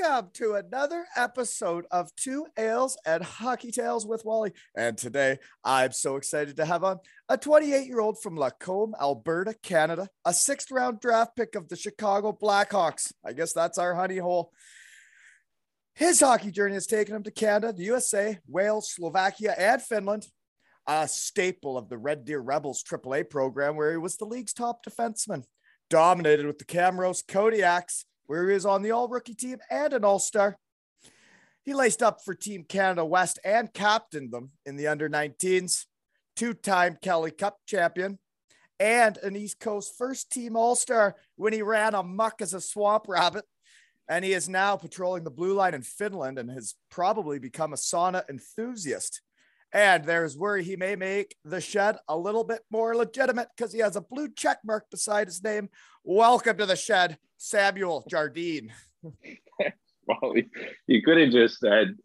Welcome to another episode of Two Ales and Hockey Tales with Wally. And today I'm so excited to have on a 28 year old from Lacombe, Alberta, Canada, a sixth round draft pick of the Chicago Blackhawks. I guess that's our honey hole. His hockey journey has taken him to Canada, the USA, Wales, Slovakia, and Finland, a staple of the Red Deer Rebels AAA program where he was the league's top defenseman. Dominated with the Camrose Kodiaks, where he was on the all rookie team and an all star. He laced up for Team Canada West and captained them in the under 19s, two time Kelly Cup champion, and an East Coast first team all star when he ran amok as a swamp rabbit. And he is now patrolling the blue line in Finland and has probably become a sauna enthusiast. And there's worry he may make the shed a little bit more legitimate because he has a blue check mark beside his name. Welcome to the shed, Samuel Jardine. well, you- could have just said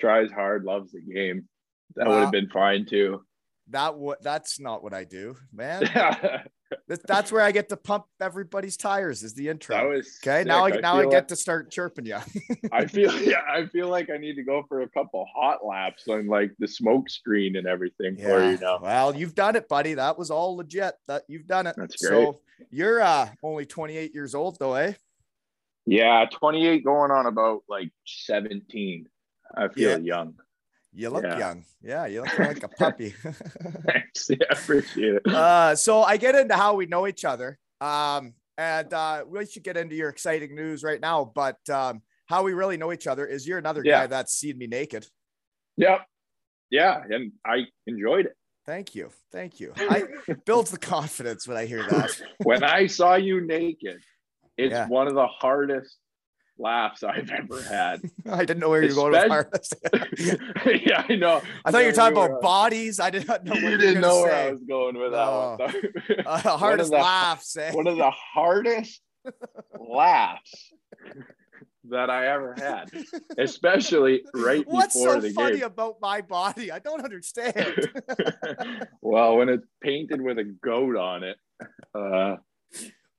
tries hard, loves the game. That would have been fine too. That what that's not what I do, man. That- that's where I get to pump everybody's tires is the intro. okay, now I sick. now I get like- to start chirping you. I feel yeah, I feel like I need to go for a couple hot laps on like the smoke screen and everything for you now. Well, you've done it, buddy. That was all legit. That you've done it. That's great. So you're uh only 28 years old though, eh? Yeah, 28 going on about like 17. I feel Yeah. young. You look Yeah. young. Yeah, you look like a puppy. Thanks. Yeah, appreciate it. uh, so I get into how we know each other. Um, and uh, we should get into your exciting news right now. But um, how we really know each other is you're another Yeah. guy that's seen me naked. Yep. Yeah, and I enjoyed it. Thank you. Thank you. I builds the confidence when I hear that. when I saw you naked, it's Yeah. one of the hardest laughs I've ever had. I didn't know where you were going with yeah, I know. I thought you were talking about bodies. I did not know uh, You you, didn't know where I was going with No. that one. Uh, One hardest the- laughs. Eh? one of the hardest laughs that I ever had, especially right What's before so the funny about my body? I don't understand. well, when it's painted with a goat on it, uh,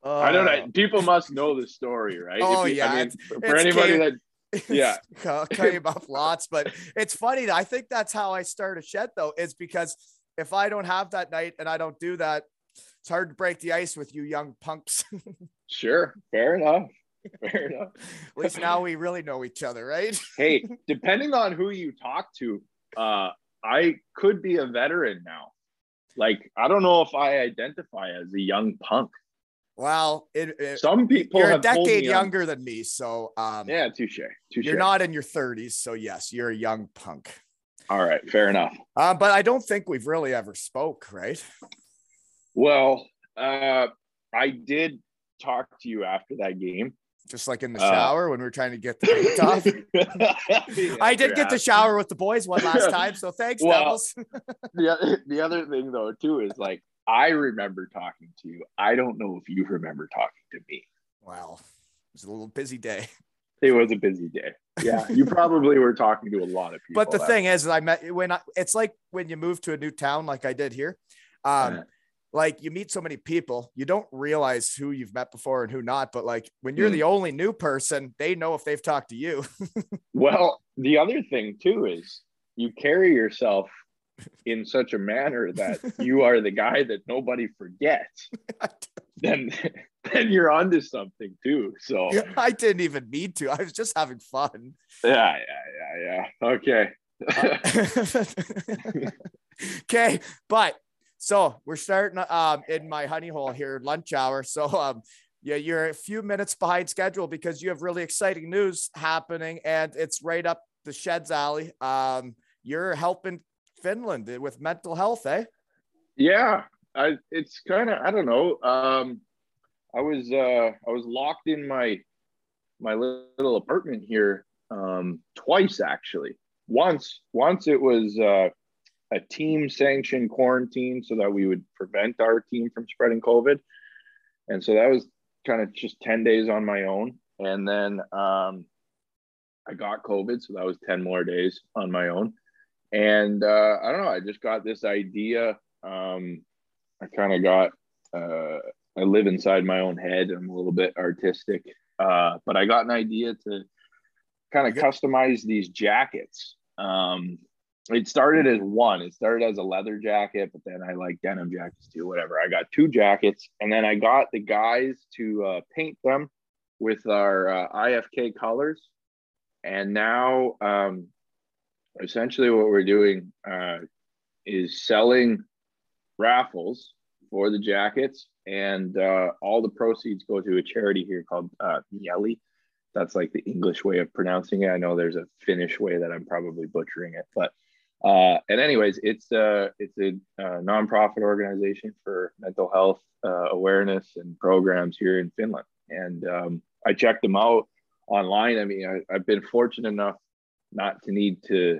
I don't know. Uh, People must know the story, right? Oh, you- yeah, I mean, it's- for it's anybody came- that Yeah. came up lots, but it's funny. I think that's how I start a shed though, is because if I don't have that night and I don't do that, it's hard to break the ice with you young punks. Sure, fair enough. Fair enough. At least now we really know each other, right? Hey, depending on who you talk to, uh, I could be a veteran now. Like, I don't know if I identify as a young punk. Well, it, it- Some people you're a decade younger than me, so um, Yeah, touche, touche. you're not in your 30s, so yes, you're a young punk. All right, fair enough. Uh, but I don't think we've really ever spoke, right? Well, uh, I did talk to you after that game. Just like in the Uh, shower when we were trying to get the paint off. I did get to shower with the boys one last time, so thanks, Well, Devils. the, the other thing though too is like I remember talking to you. I don't know if you remember talking to me. Well, it was a little busy day. It was a busy day. Yeah, you probably were talking to a lot of people. But the thing is, I met when I, it's like when you move to a new town, like I did here. Um, Yeah. like you meet so many people, you don't realize who you've met before and who not. But like when you're Hmm. the only new person, they know if they've talked to you. Well, the other thing too is you carry yourself in such a manner that you are the guy that nobody forgets. then then you're onto something too. So I didn't even need to. I was just having fun. yeah, yeah, yeah. Yeah. Okay. okay, but So we're starting um, in my honey hole here, lunch hour. So um, yeah, you're a few minutes behind schedule because you have really exciting news happening, and it's right up the sheds alley. Um, you're helping Finland with mental health, eh? Yeah, I. It's kind of I don't know. Um, I was uh, I was locked in my my little apartment here um, twice actually. Once once it was uh, a team sanctioned quarantine so that we would prevent our team from spreading COVID, and so that was kind of just ten days on my own, and then um, I got COVID, so that was ten more days on my own, and uh, I don't know. I just got this idea. Um, I kind of got. Uh, I live inside my own head. I'm a little bit artistic, uh, but I got an idea to kind of customize these jackets. Um, it started as one. It started as a leather jacket, but then I like denim jackets too. Whatever. I got two jackets, and then I got the guys to uh, paint them with our uh, IFK colors. And now, um, essentially, what we're doing uh, is selling raffles for the jackets, and uh, all the proceeds go to a charity here called uh, Mieli that's like the English way of pronouncing it. I know there's a Finnish way that I'm probably butchering it, but uh, and anyways, it's a it's a, a nonprofit organization for mental health uh, awareness and programs here in Finland. And um, I checked them out online. I mean, I, have been fortunate enough not to need to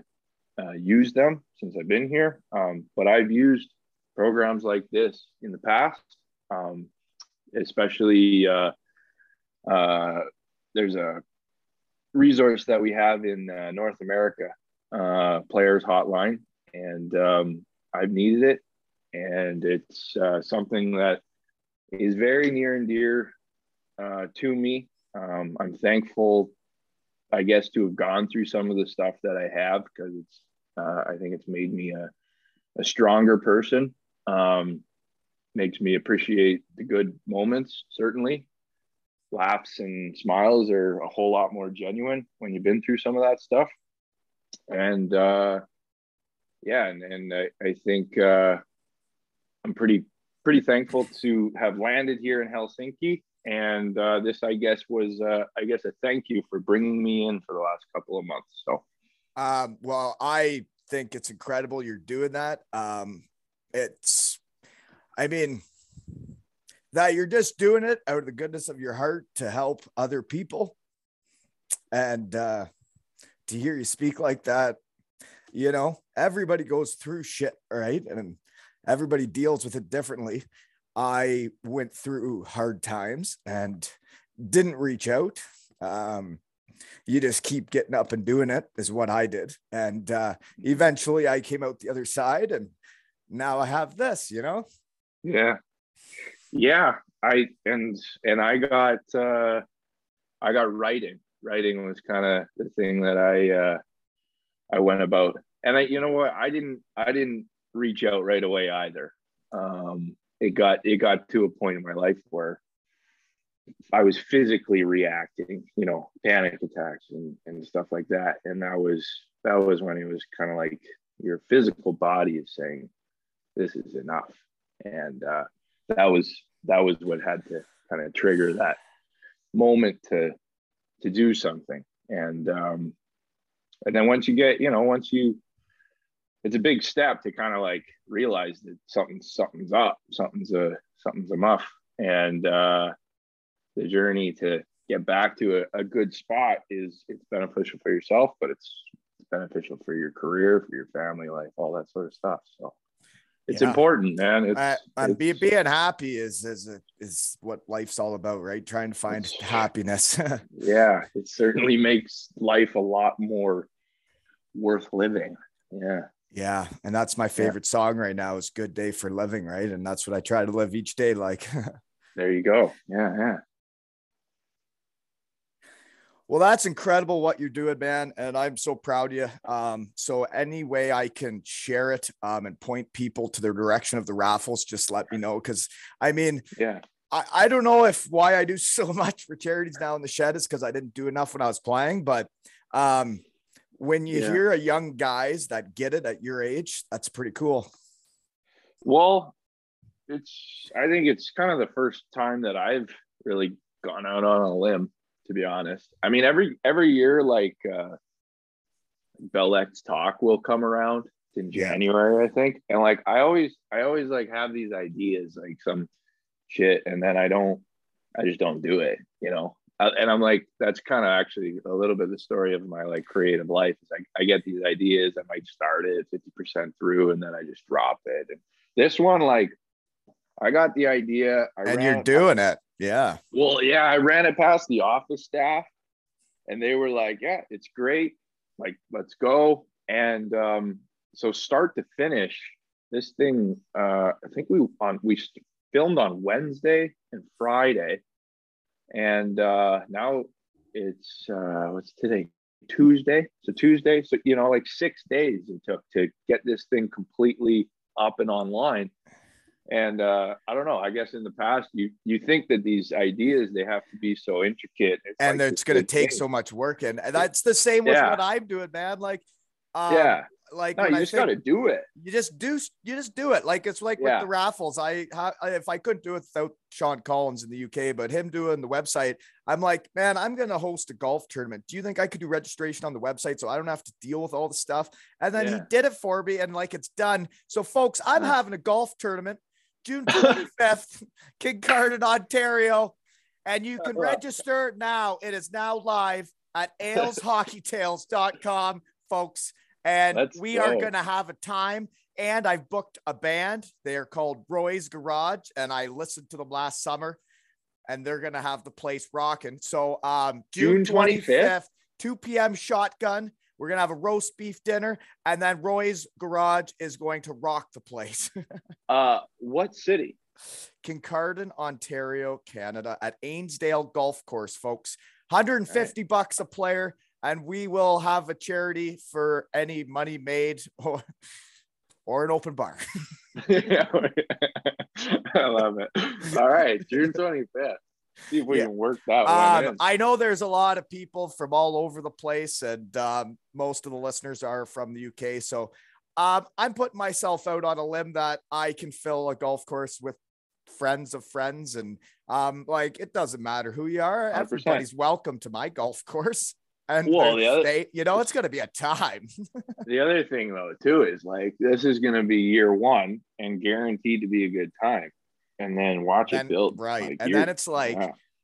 uh, use them since I've been here, um, but I've used programs like this in the past, um, especially uh, uh, there's a resource that we have in uh, North America, uh, Players Hotline, and um, I've needed it, and it's uh, something that is very near and dear to me. Um, I'm thankful, I guess, to have gone through some of the stuff that I have because it's. Uh, I think it's made me a, a stronger person. Um, makes me appreciate the good moments, certainly, laughs and smiles are a whole lot more genuine when you've been through some of that stuff. And uh, yeah, and, and I, I think uh, I'm pretty pretty thankful to have landed here in Helsinki. And uh, this, I guess, was uh, I guess a thank you for bringing me in for the last couple of months. So, um, well, I think it's incredible you're doing that. Um, it's, I mean, that you're just doing it out of the goodness of your heart to help other people. And uh, to hear you speak like that, you know, everybody goes through shit, right? And everybody deals with it differently. I went through hard times and didn't reach out. Um, you just keep getting up and doing it, is what I did. And uh, eventually I came out the other side and now I have this, you know? Yeah yeah i and and i got uh i got writing writing was kind of the thing that i uh i went about and i you know what i didn't i didn't reach out right away either um it got it got to a point in my life where i was physically reacting you know panic attacks and, and stuff like that. And that was that was when it was kind of like your physical body is saying this is enough. And uh that was that was what had to kind of trigger that moment to to do something. And um and then once you get you know once you it's a big step to kind of like realize that something's something's up something's a something's a muff and uh the journey to get back to a, a good spot is it's beneficial for yourself but it's, it's beneficial for your career for your family life all that sort of stuff so it's yeah. important, man. It's, uh, it's, be, being happy is is a, is what life's all about, right? Trying to find happiness. yeah, it certainly makes life a lot more worth living. Yeah. Yeah, and that's my favorite yeah. song right now is "Good Day for Living," right? And that's what I try to live each day like. there you go. Yeah, yeah. Well, that's incredible what you're doing, man. And I'm so proud of you. Um, so any way I can share it um, and point people to the direction of the raffles, just let me know. Cause I mean, yeah, I, I don't know if why I do so much for charities now in the shed is because I didn't do enough when I was playing, but um, when you yeah. hear a young guys that get it at your age, that's pretty cool. Well, it's I think it's kind of the first time that I've really gone out on a limb, to be honest. I mean, every every year, like uh Bell Let's Talk will come around in Yeah. January, I think. And like I always I always like have these ideas, like some shit, and then I don't I just don't do it, you know. Uh, and I'm like, that's kind of actually a little bit the story of my like creative life. Is like I get these ideas, I might start it 50% through, and then I just drop it. And this one, like, I got the idea, I and you're it doing it. Yeah. well, yeah, I ran it past the office staff and they were like, yeah, it's great. Like, let's go. And um, so start to finish, this thing, uh, I think we on we filmed on Wednesday and Friday. And uh now it's uh what's today? Tuesday. So Tuesday. So you know, like six days it took to get this thing completely up and online and uh, I don't know. I guess in the past, you you think that these ideas they have to be so intricate, it's and like it's going to take thing. so much work and, and that's the same with Yeah. what i'm doing man like um, yeah, like no, you I just got to do it. you just do you just do it. Like it's like Yeah. with the raffles. I, I if i couldn't do it without sean collins in the uk but him doing the website i'm like man i'm gonna host a golf tournament. Do you think i could do registration on the website so i don't have to deal with all the stuff? And then he did it for me and like it's done. So folks i'm having a golf tournament june 25th Kincardine ontario. And you uh, can register now. It is now live at aleshockeytales.com folks and Let's we are going to have a time and I've booked a band. They are called Roy's Garage, and I listened to them last summer, and they're gonna have the place rocking. So um June June 25th? 25th, 2 p.m. shotgun. We're gonna have a roast beef dinner, and then Roy's Garage is going to rock the place. Uh, what city? Kincardine, Ontario, Canada, at Ainsdale Golf Course, folks. 150 bucks a player, and we will have a charity for any money made or, or an open bar. Yeah, I love it. All right, June twenty fifth. See if we Yeah. can work that Um. I know there's a lot of people from all over the place, and um, most of the listeners are from the UK. So um, I'm putting myself out on a limb that I can fill a golf course with friends of friends, and um, like it doesn't matter who you are, 100%. everybody's welcome to my golf course. And Well, the other- they, you know, it's going to be a time. the other thing though too is like this is going to be year one and guaranteed to be a good time, and then watch And- it build. right, Like, and then it's like.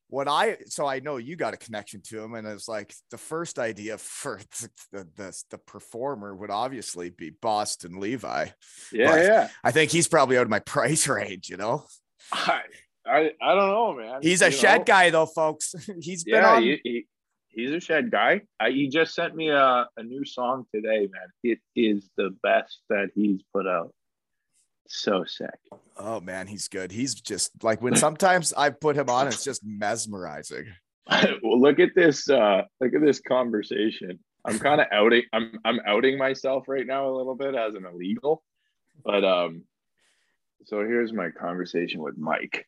What I so I know you got a connection to him, and it's like the first idea for the the, the performer would obviously be Boston Levi. yeah, but- yeah. I think he's probably out of my price range, you know. I, I I don't know, man. He's a You shed know? guy though, folks. He's been Yeah, on he, he, he's a shed guy. Uh, he just sent me a, a new song today, man. It is the best that he's put out. So sick. Oh man, he's good. He's just like when sometimes I put him on, it's just mesmerizing. well, look at this. Uh, look at this conversation. I'm kind of outing. I'm I'm outing myself right now a little bit as an illegal, but um. So here's my conversation with Mike.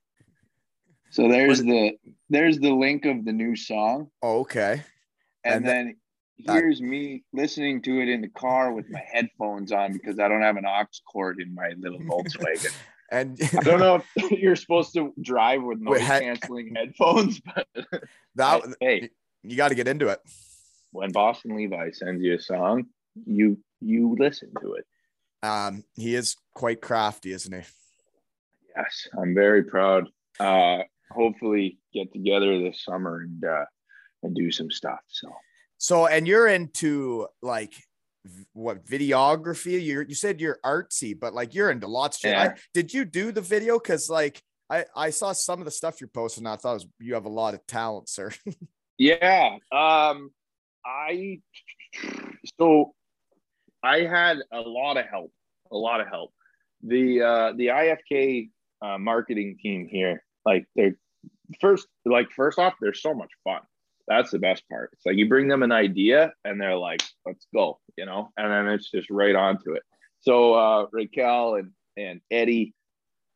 So there's the there's the link of the new song, Oh, okay. and, And then that- here's me listening to it in the car with my headphones on because I don't have an aux cord in my little Volkswagen. And I don't know if you're supposed to drive with noise canceling headphones, but that hey, you got to get into it. when Boston Levi sends you a song, you you listen to it. Um, he is quite crafty, isn't he? Yes, I'm very proud. Uh, hopefully, get together this summer and uh, and do some stuff. So So, and you're into like what videography? You you said you're artsy, but like you're into lots of shit. I, did you do the video? Because like I I saw some of the stuff you're posting. And I thought was, you have a lot of talent, sir. yeah, um, I so I had a lot of help, a lot of help. The uh, the IFK uh, marketing team here, like they're first, like first off, they're so much fun. That's the best part. It's like you bring them an idea and they're like, "Let's go," you know, and then it's just right onto it. So uh, Raquel and and Eddie,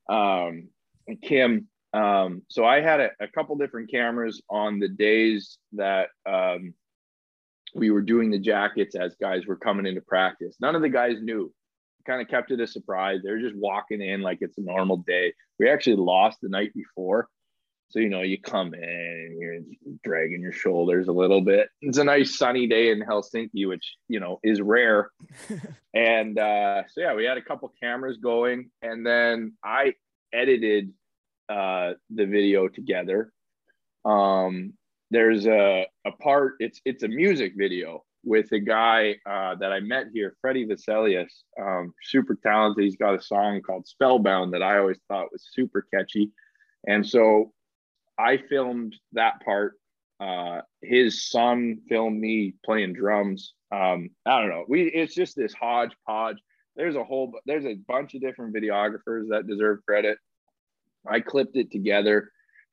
um, and Kim. Um, so I had a, a couple different cameras on the days that um, we were doing the jackets as guys were coming into practice. None of the guys knew kind of kept it a surprise. They're just walking in like it's a normal day. We actually lost the night before. So, you know, you come in and you're dragging your shoulders a little bit. It's a nice sunny day in Helsinki, which, you know, is rare. and uh, so, yeah, we had a couple cameras going. And then I edited uh, the video together. Um, there's a, a part, it's, it's a music video with a guy uh, that I met here, Freddie Veselius, um, super talented. He's got a song called Spellbound that I always thought was super catchy. And so I filmed that part. Uh, his son filmed me playing drums. Um, I don't know. We it's just this hodgepodge. There's a whole there's a bunch of different videographers that deserve credit. I clipped it together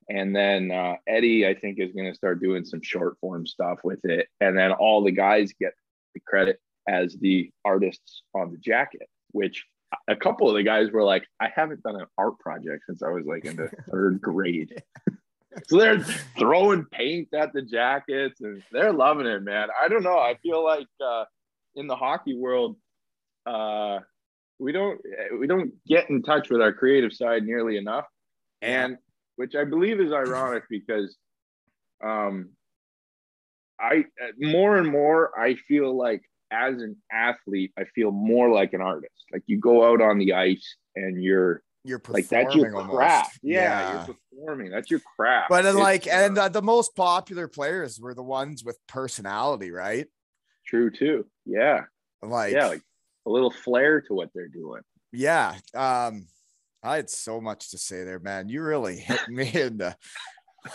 and then uh, Eddie, I think, is going to start doing some short form stuff with it. And then all the guys get the credit as the artists on the jacket, which a couple of the guys were like, I haven't done an art project since I was like in the third grade. so they're throwing paint at the jackets and they're loving it, man. I don't know. I feel like uh, in the hockey world, uh, we don't we don't get in touch with our creative side nearly enough. And which I believe is ironic because um, I more and more I feel like as an athlete I feel more like an artist. Like you go out on the ice and you're you're like that's your almost. craft. Yeah, Yeah. you're performing. That's your craft. But It's, like, uh, and uh, the most popular players were the ones with personality, right? true too. Yeah, Like, yeah, like a little flair to what they're doing. yeah. Um, I had so much to say there, man. You really hit me in the.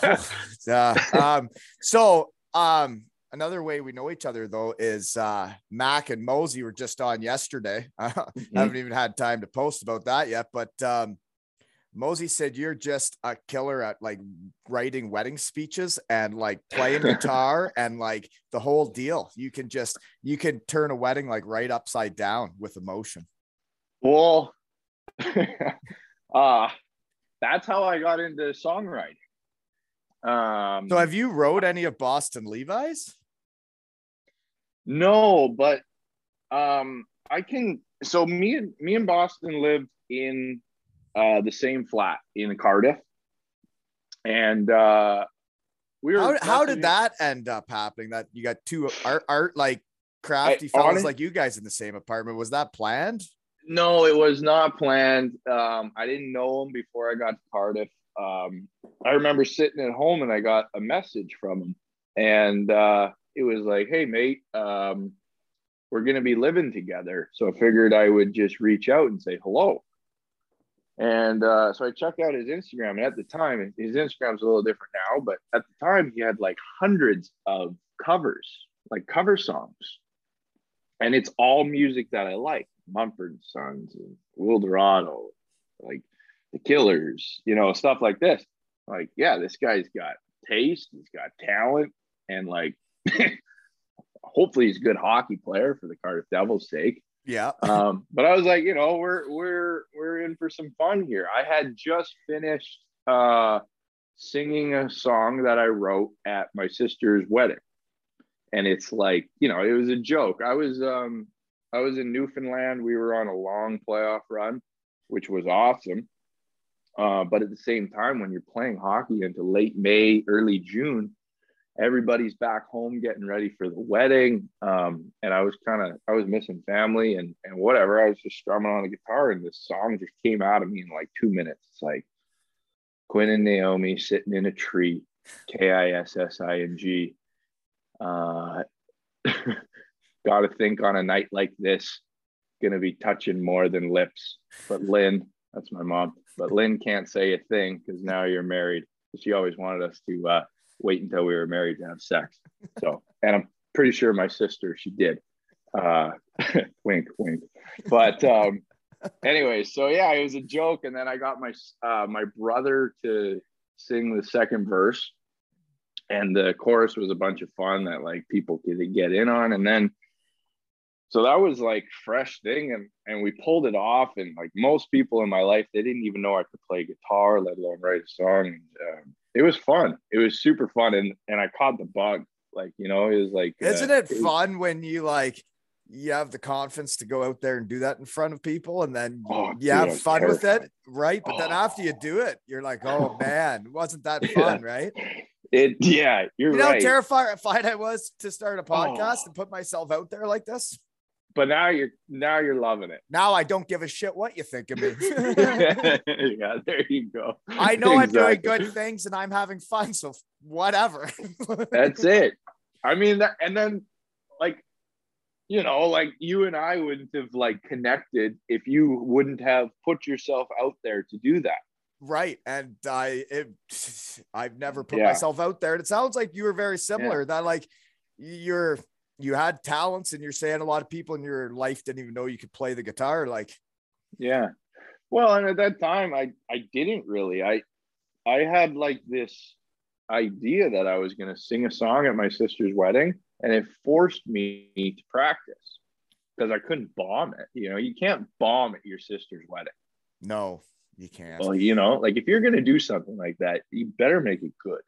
uh, um, so, um, another way we know each other though is uh, Mac and Mosey were just on yesterday. I haven't even had time to post about that yet, but um, Mosey said you're just a killer at like writing wedding speeches and like playing guitar and like the whole deal. You can just you can turn a wedding like right upside down with emotion. Well, uh that's how I got into songwriting. Um, So have you wrote any of Boston Levi's? No, but um, I can. So me and me and Boston lived in uh, the same flat in Cardiff, and uh, we were. How, how did that end up happening? That you got two art, art like crafty I- fellas honest- like you guys in the same apartment. Was that planned? No, it was not planned. Um, I didn't know him before I got to Cardiff. Um, I remember sitting at home and I got a message from him, and uh, it was like, "Hey, mate, um, we're gonna be living together." So I figured I would just reach out and say hello. And uh, so I checked out his Instagram, and at the time, his Instagram's a little different now, but at the time, he had like hundreds of covers, like cover songs, and it's all music that I like. Mumford Sons and Wildorado, like the Killers, you know, stuff like this. Like, yeah, this guy's got taste, he's got talent, and like, hopefully he's a good hockey player for the Cardiff Devils' sake. Yeah. Um, but I was like, you know, we're we're we're in for some fun here. I had just finished uh, singing a song that I wrote at my sister's wedding, and it's like, you know, it was a joke. I was um, I was in Newfoundland. We were on a long playoff run, which was awesome. Uh, but at the same time, when you're playing hockey into late May, early June, everybody's back home getting ready for the wedding. Um, and I was kind of, I was missing family and, and whatever. I was just strumming on the guitar and this song just came out of me in like two minutes. It's like Quinn and Naomi sitting in a tree, K I S S I N G. Uh, Got to think on a night like this, gonna be touching more than lips. But Lynn, that's my mom. But Lynn can't say a thing because now you're married. She always wanted us to uh, wait until we were married to have sex. So, and I'm pretty sure my sister, she did. Uh, wink, wink. But um, anyway, so yeah, it was a joke, and then I got my uh, my brother to sing the second verse, and the chorus was a bunch of fun that like people could get in on, and then so that was like fresh thing and and we pulled it off and like most people in my life they didn't even know i could play guitar let alone write a song and, um, it was fun. It was super fun and and i caught the bug. Like you know it was like uh, Isn't it was- fun when you like you have the confidence to go out there and do that in front of people and then Oh, you dude, have fun with it? right? But then after you do it you're like oh man wasn't that Yeah. fun right? It yeah, you're you know right. how terrified i was to start a podcast Oh. and put myself out there like this but now you're now you're loving it. now i don't give a shit what you think of me yeah, there you go. i know i'm doing good things and i'm having fun so whatever That's it. I mean, that, and then like, you know, like you and I wouldn't have like connected if you wouldn't have put yourself out there to do that. Right. And I it, I've never put Yeah. myself out there. And it sounds like you were very similar that like you're you had talents and you're saying a lot of people in your life didn't even know you could play the guitar. Like, Yeah. Well, and at that time, I I didn't really. I I had like this idea that I was going to sing a song at my sister's wedding, and it forced me to practice because I couldn't bomb it. You know, you can't bomb at your sister's wedding. no, you can't. Well, you know, like if you're going to do something like that, you better make it good.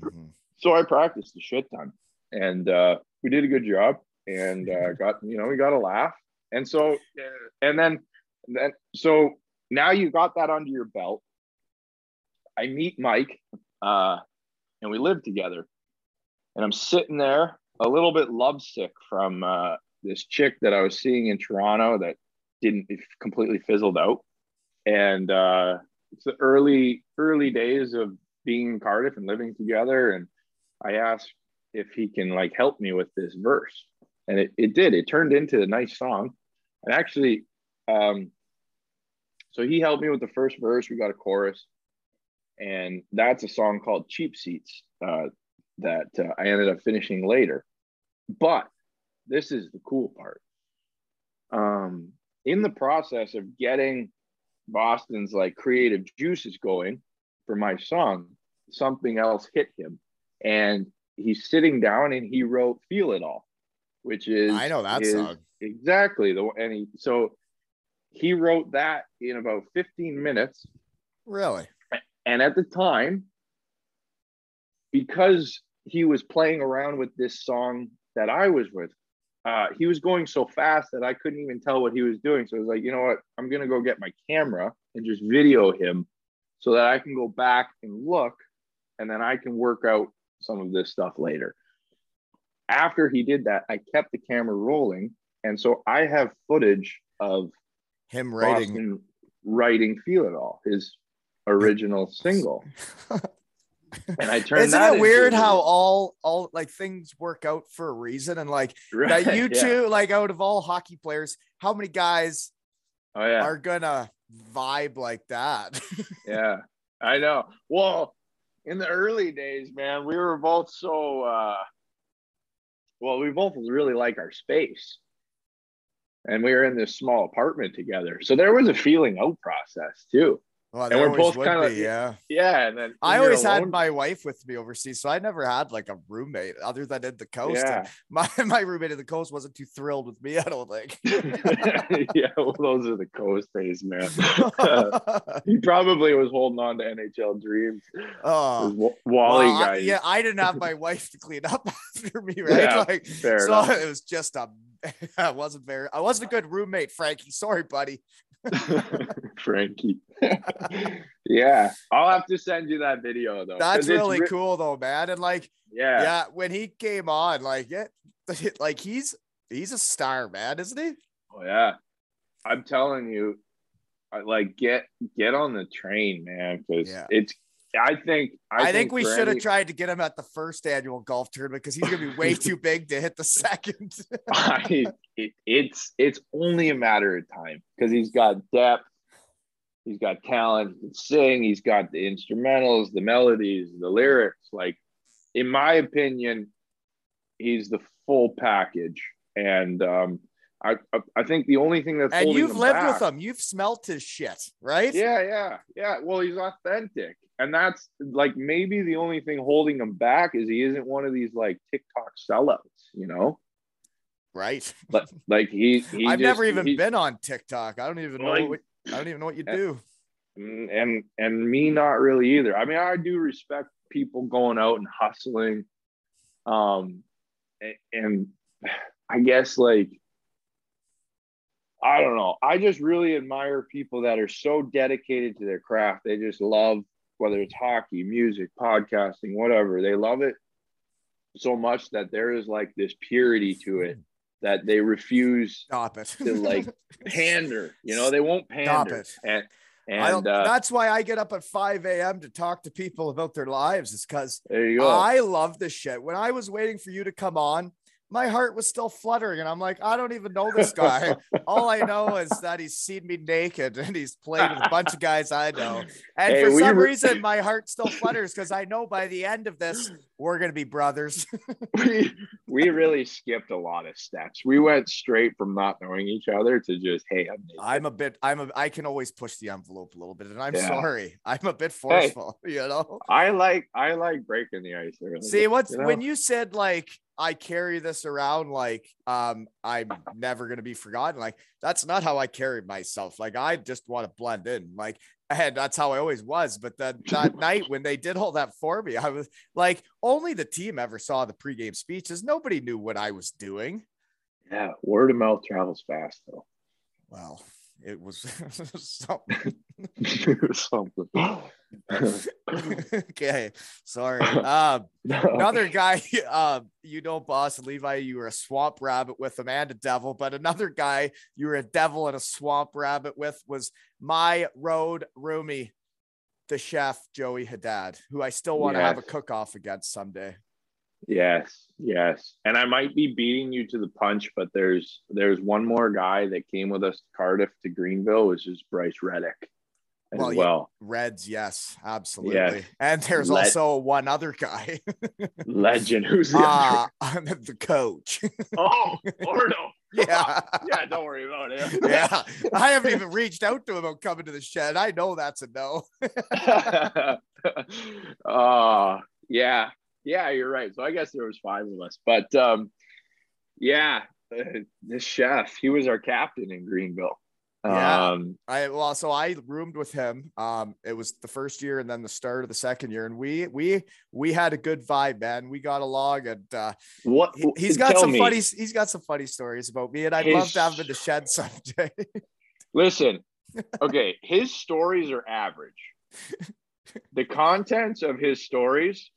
Mhm. So I practiced a shit ton, and uh, we did a good job, and uh, got you know we got a laugh, and so and then then so now you got that under your belt. I meet Mike, uh, and we live together, and I'm sitting there a little bit lovesick from uh, this chick that I was seeing in Toronto that didn't completely fizzled out, and uh, it's the early early days of being in Cardiff and living together, and I asked if he can like help me with this verse, and it, it did. It turned into a nice song, and actually, um, so he helped me with the first verse. We got a chorus, and that's a song called "Cheap Seats" uh, that uh, I ended up finishing later. But this is the cool part. Um, in the process of getting Boston's like creative juices going for my song, something else hit him, and he's sitting down and he wrote "Feel It All," which is I know that his- song. exactly the and he so he wrote that in about 15 minutes Really? and at the time because he was playing around with this song that i was with uh, he was going so fast that i couldn't even tell what he was doing so i was like you know what i'm gonna go get my camera and just video him so that i can go back and look and then i can work out some of this stuff later after he did that i kept the camera rolling and so i have footage of Him writing. Boston writing "Feel It All," his original single, and I turned. Isn't that it weird how all all like things work out for a reason? And like Right, that you yeah. two, like out of all hockey players, how many guys Oh yeah, are gonna vibe like that? yeah, I know. Well, in the early days, man, we were both so. uh Well, we both really like our space, and we were in this small apartment together, so there was a feeling out process too. Well, And we're both kinda- be, yeah. Yeah, and then I always had my wife with me overseas, so I never had like a roommate other than in the coast. Yeah. My my roommate in the coast wasn't too thrilled with me. I don't think. yeah, well, those are the coast days, man. he probably was holding on to NHL dreams. oh, Wally well, I- yeah, I didn't have my wife to clean up after me, right? Yeah, like, fair so enough. it was just a. I wasn't very. I wasn't a good roommate, Frankie. Sorry, buddy. Frankie. yeah, I'll have to send you that video though. That's really re- cool, though, man. And like, Yeah, yeah, when he came on, like, it, like he's he's a star, man, isn't he? Oh, yeah. I'm telling you, I like get get on the train, man, because Yeah. it's. I think. I, I, think, we for should have tried to get him at the first annual golf tournament because he's gonna be way too big to hit the second. I, it, it's it's only a matter of time because he's got depth, he's got talent, he can sing, he's got the instrumentals, the melodies, the lyrics. Like, in my opinion, he's the full package. And um, I I- I think the only thing that's and you've lived back- with him. You've smelt his shit, right? Yeah, yeah, yeah. Well, he's authentic. And that's like maybe the only thing holding him back is he isn't one of these like TikTok sellouts, you know? Right. But like he, he I've just- never even he- been on TikTok. I don't even know what I don't even know what you Yeah. do. And and me not really either. I mean, I do respect people going out and hustling. Um and I guess like I don't know. I just really admire people that are so dedicated to their craft. They just love whether it's hockey, music, podcasting, whatever. They love it so much that there is like this purity to it that they refuse Stop it. to like pander. You know, they won't pander. it. And and uh, that's why I get up at 5 a.m. to talk to people about their lives, is because there you go. I love this shit. When I was waiting for you to come on, my heart was still fluttering, and I'm like, I don't even know this guy. All I know is that he's seen me naked and he's played with a bunch of guys I know. And Hey, for some were- reason, my heart still flutters because I know by the end of this, we're gonna be brothers. we we really skipped a lot of steps. We went straight from not knowing each other to just hey, I'm. I'm a bit. I'm a. I can always push the envelope a little bit, and I'm Yeah. sorry. I'm a bit forceful. You know. I like I like breaking the ice early. See what's you know? when you said like I carry this around like um I'm never gonna be forgotten. Like that's not how I carry myself. Like I just want to blend in. Like and that's how I always was. But then that night when they did all that for me, I was like, only the team ever saw the pregame speeches. Nobody knew what I was doing. yeah, word of mouth travels fast though. Well, it was something. Something. okay, sorry. Um, another guy, uh, you know, boss Levi, you were a swamp rabbit with him and a devil, but another guy you were a devil and a swamp rabbit with was my road roomie, the chef Joey Haddad, who I still want to have a Yes. cook off against someday. Yes, yes. And I might be beating you to the punch, but there's there's one more guy that came with us to Cardiff to Greenville, which is Bryce Reddick as Well, well. you- Reds, yes, absolutely. Yes. And there's Let- also one other guy, Legend. Who's the other? uh, I'm the coach. Oh, Orno. yeah. yeah, don't worry about it. yeah, I haven't even reached out to him about coming to the shed. I know that's a no. uh yeah yeah you're right so i guess there was five of us but um yeah uh, this chef he was our captain in greenville Yeah. um I well, so I roomed with him. Um, it was the first year and then the start of the second year, and we we we had a good vibe, man. We got along, and uh, what he, he's got some me, funny he's got some funny stories about me, and I'd love to have him in the shed someday. listen okay his stories are average the contents of his stories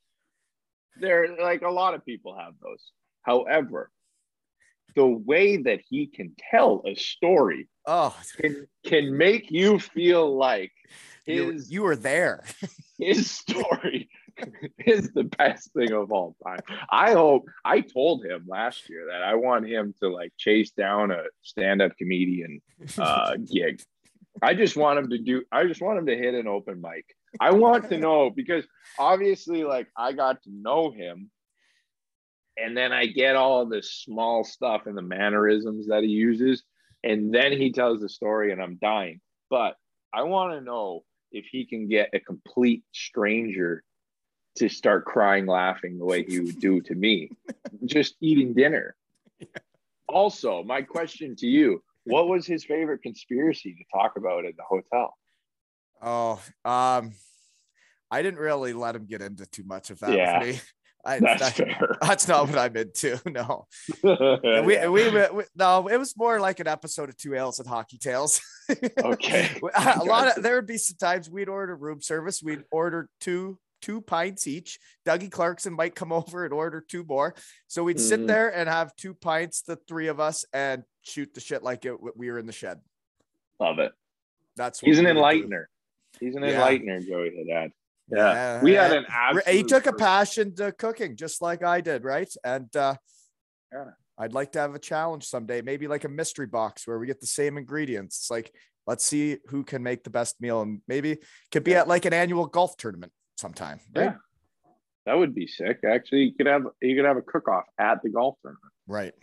they're like a lot of people have those however the way that he can tell a story oh, can can make you feel like you, his you were there. his story is the best thing of all time. I hope I told him last year that I want him to like chase down a stand-up comedian uh gig. I just want him to do I just want him to hit an open mic. I want to know because obviously like I got to know him and then I get all this small stuff and the mannerisms that he uses and then he tells the story and I'm dying. But I want to know if he can get a complete stranger to start crying laughing the way he would do to me just eating dinner. Also, my question to you, what was his favorite conspiracy to talk about at the hotel? Oh, um, I didn't really let him get into too much of that Yeah. with me. I, That's that- fair. that's not what I'm into. No. We, we, we, no, it was more like an episode of Two Ales and Hockey Tales. okay. a lot of there would be some times we'd order room service. We'd order two two pints each. Dougie Clarkson might come over and order two more. So we'd sit Mhm. there and have two pints, the three of us, and shoot the shit like it, we were in the shed. Love it. That's He's an enlightener. He's an Yeah. enlightener, Joey Haddad. Yeah. Yeah, we had an absolute he took a passion to cooking just like I did, right? And uh Yeah. I'd like to have a challenge someday, maybe like a mystery box where we get the same ingredients. It's like let's see who can make the best meal and maybe could be Yeah. at like an annual golf tournament sometime. Right. Yeah. That would be sick. Actually, you could have you could have a cook off at the golf tournament. Right.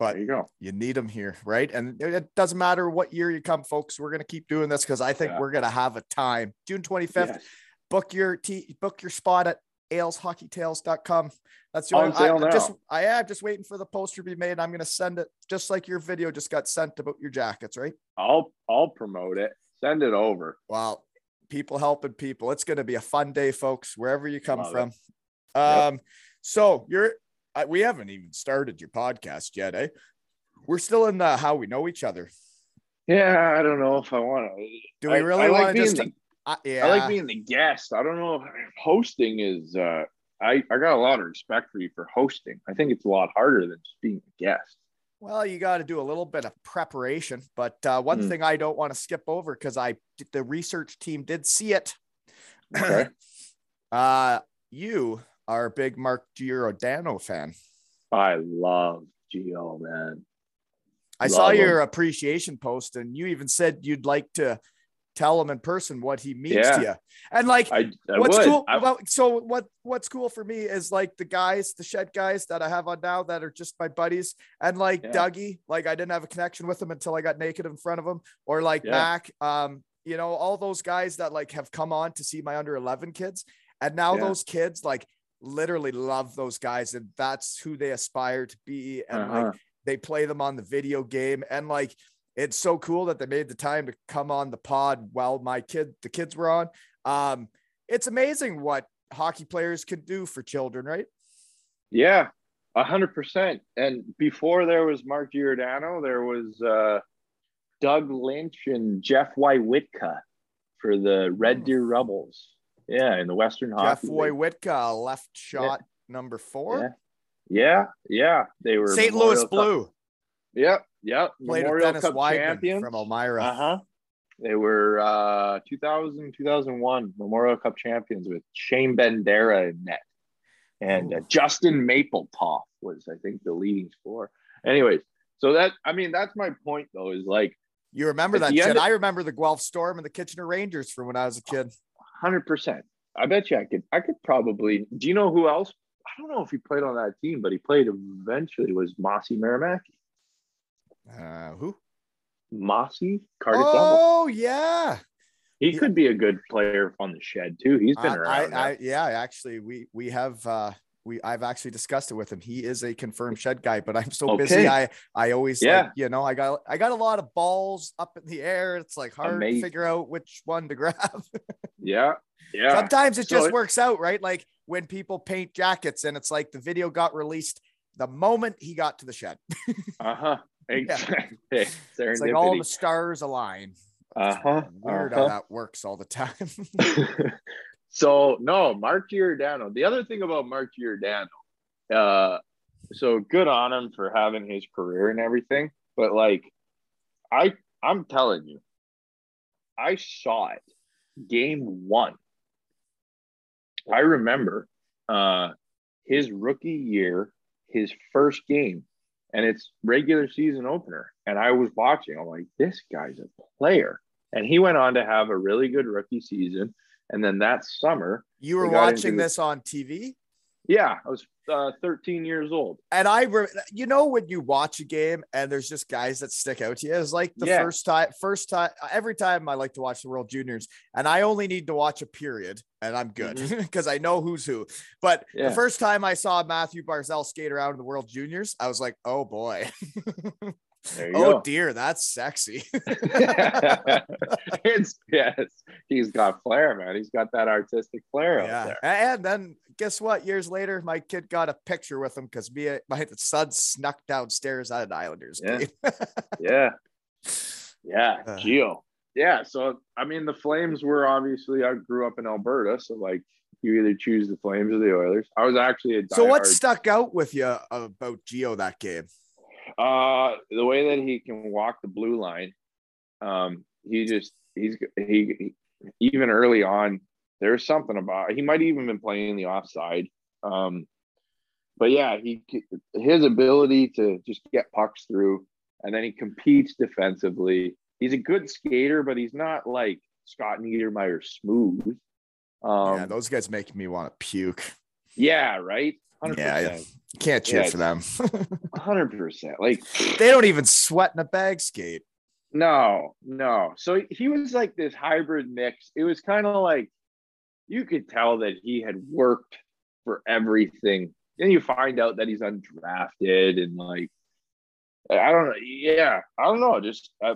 But There you go. you need them here, right? And it- it doesn't matter what year you come, folks. We're gonna keep doing this because I think Yeah. we're gonna have a time. June 25th, Yes. book your t- book your spot at aleshockeytales.com. That's your On only, sale I, now. just I am just waiting for the poster to be made. I'm gonna send it just like your video just got sent about your jackets, right? I'll I'll promote it. Send it over. Wow, people helping people. It's gonna be a fun day, folks, wherever you come Love it. from. Yep. Um, so you're I, we haven't even started your podcast yet, eh? We're still in the how we know each other. Yeah, I don't know if I want to. Do we really I like want to being just? the- uh, yeah, I like being the guest. I don't know if hosting is. uh I I got a lot of respect for you for hosting. I think it's a lot harder than just being a guest. Well, you got to do a little bit of preparation, but uh, one Hmm. thing I don't want to skip over because I the research team did see it. Okay. uh, you are a big Mark Giordano fan. I love Gio, man. I saw him. your appreciation post, and you even said you'd like to tell him in person what he means Yeah. to you. And like, I, I what's would. cool? I- well, so what? What's cool for me is like the guys, the shed guys that I have on now that are just my buddies, and like Yeah. Dougie. Like I didn't have a connection with him until I got naked in front of him, or like Yeah. Mac. Um, you know, all those guys that like have come on to see my under eleven kids, and now Yeah. those kids like literally love those guys, and that's who they aspire to be, and like Uh-huh. they play them on the video game and like it's so cool that they made the time to come on the pod while my kid the kids were on um it's amazing what hockey players can do for children right Yeah, a hundred percent. And before there was Mark Giordano, there was uh, Doug Lynch and Jeff Woywitka for the Red Hmm. Deer Rebels. Yeah, in the Western jeff Hockey League. Woywitka, left shot number four Yeah, yeah, they were st Memorial louis Cup- blue Yep, yep. played Memorial Cup Weidman champions from elmira Uh huh. They were uh 2000, 2001 Memorial Cup champions with Shane Bendera in net. And uh, Justin Mapletoft was, I think, the leading scorer. Anyways, so that, I mean, that's my point, though, is like you remember that the shit of- i remember the guelph storm and the kitchener rangers from when i was a kid 100%. I bet you I could, I could probably, do you know who else? I don't know if he played on that team, but he played eventually was Mossy Maramaki. uh who Mossy, Cardiff oh yeah He yeah. could be a good player on the shed, too. He's been I, around. I, I, yeah, actually, we we have uh we I've actually discussed it with him. He is a confirmed shed guy, but I'm so busy. I I always Yeah. like, you know, I got I got a lot of balls up in the air. It's like hard Amazing. to figure out which one to grab. yeah. Yeah. Sometimes it So just it- works out, right? Like when people paint jackets and it's like the video got released the moment he got to the shed. Uh huh. Exactly. It's like all the stars align. Uh huh. Weird how that works all the time. So no, Mark Giordano. The other thing about Mark Giordano, uh, so good on him for having his career and everything. But like, I I'm telling you, I saw it game one. I remember uh his rookie year, his first game, and it's regular season opener. And I was watching, I'm like, this guy's a player. And he went on to have a really good rookie season. And then that summer, you were We got into watching the- this on TV? yeah, I was uh, 13 years old. and I, re- you know, when you watch a game and there's just guys that stick out to you, it's like the Yeah. first time, first time, every time I like to watch the World Juniors, and I only need to watch a period, and I'm good because I know who's who. But Mm-hmm. Yeah. the first time I saw Mathew Barzal skate around in the World Juniors, I was like, oh boy, oh go. dear, that's sexy. it's yes, he's got flair, man. He's got that artistic flair yeah, there. and then guess what? Years later, my kid got a picture with him because me, my son snuck downstairs at an Islanders Yeah. game. Yeah, yeah, Uh. Gio. Yeah, so I mean, the Flames were obviously. I grew up in Alberta, so like you either choose the Flames or the Oilers. I was actually a So what stuck out with you about Gio that game? Uh, the way that he can walk the blue line, um, he just he's he, he even early on. There's something about he might even been playing the offside. Um, but yeah, he his ability to just get pucks through, and then he competes defensively. He's a good skater, but he's not like Scott Niedermayer smooth. Um, yeah, those guys make me want to puke. yeah, right. Hundred Yeah, percent. Can't cheer Yeah, for them. Hundred percent. Like they don't even sweat in a bag skate. No, no. So he was like this hybrid mix. It was kind of like you could tell that he had worked for everything. Then you find out that he's undrafted and like I don't know. Yeah, I don't know. Just uh,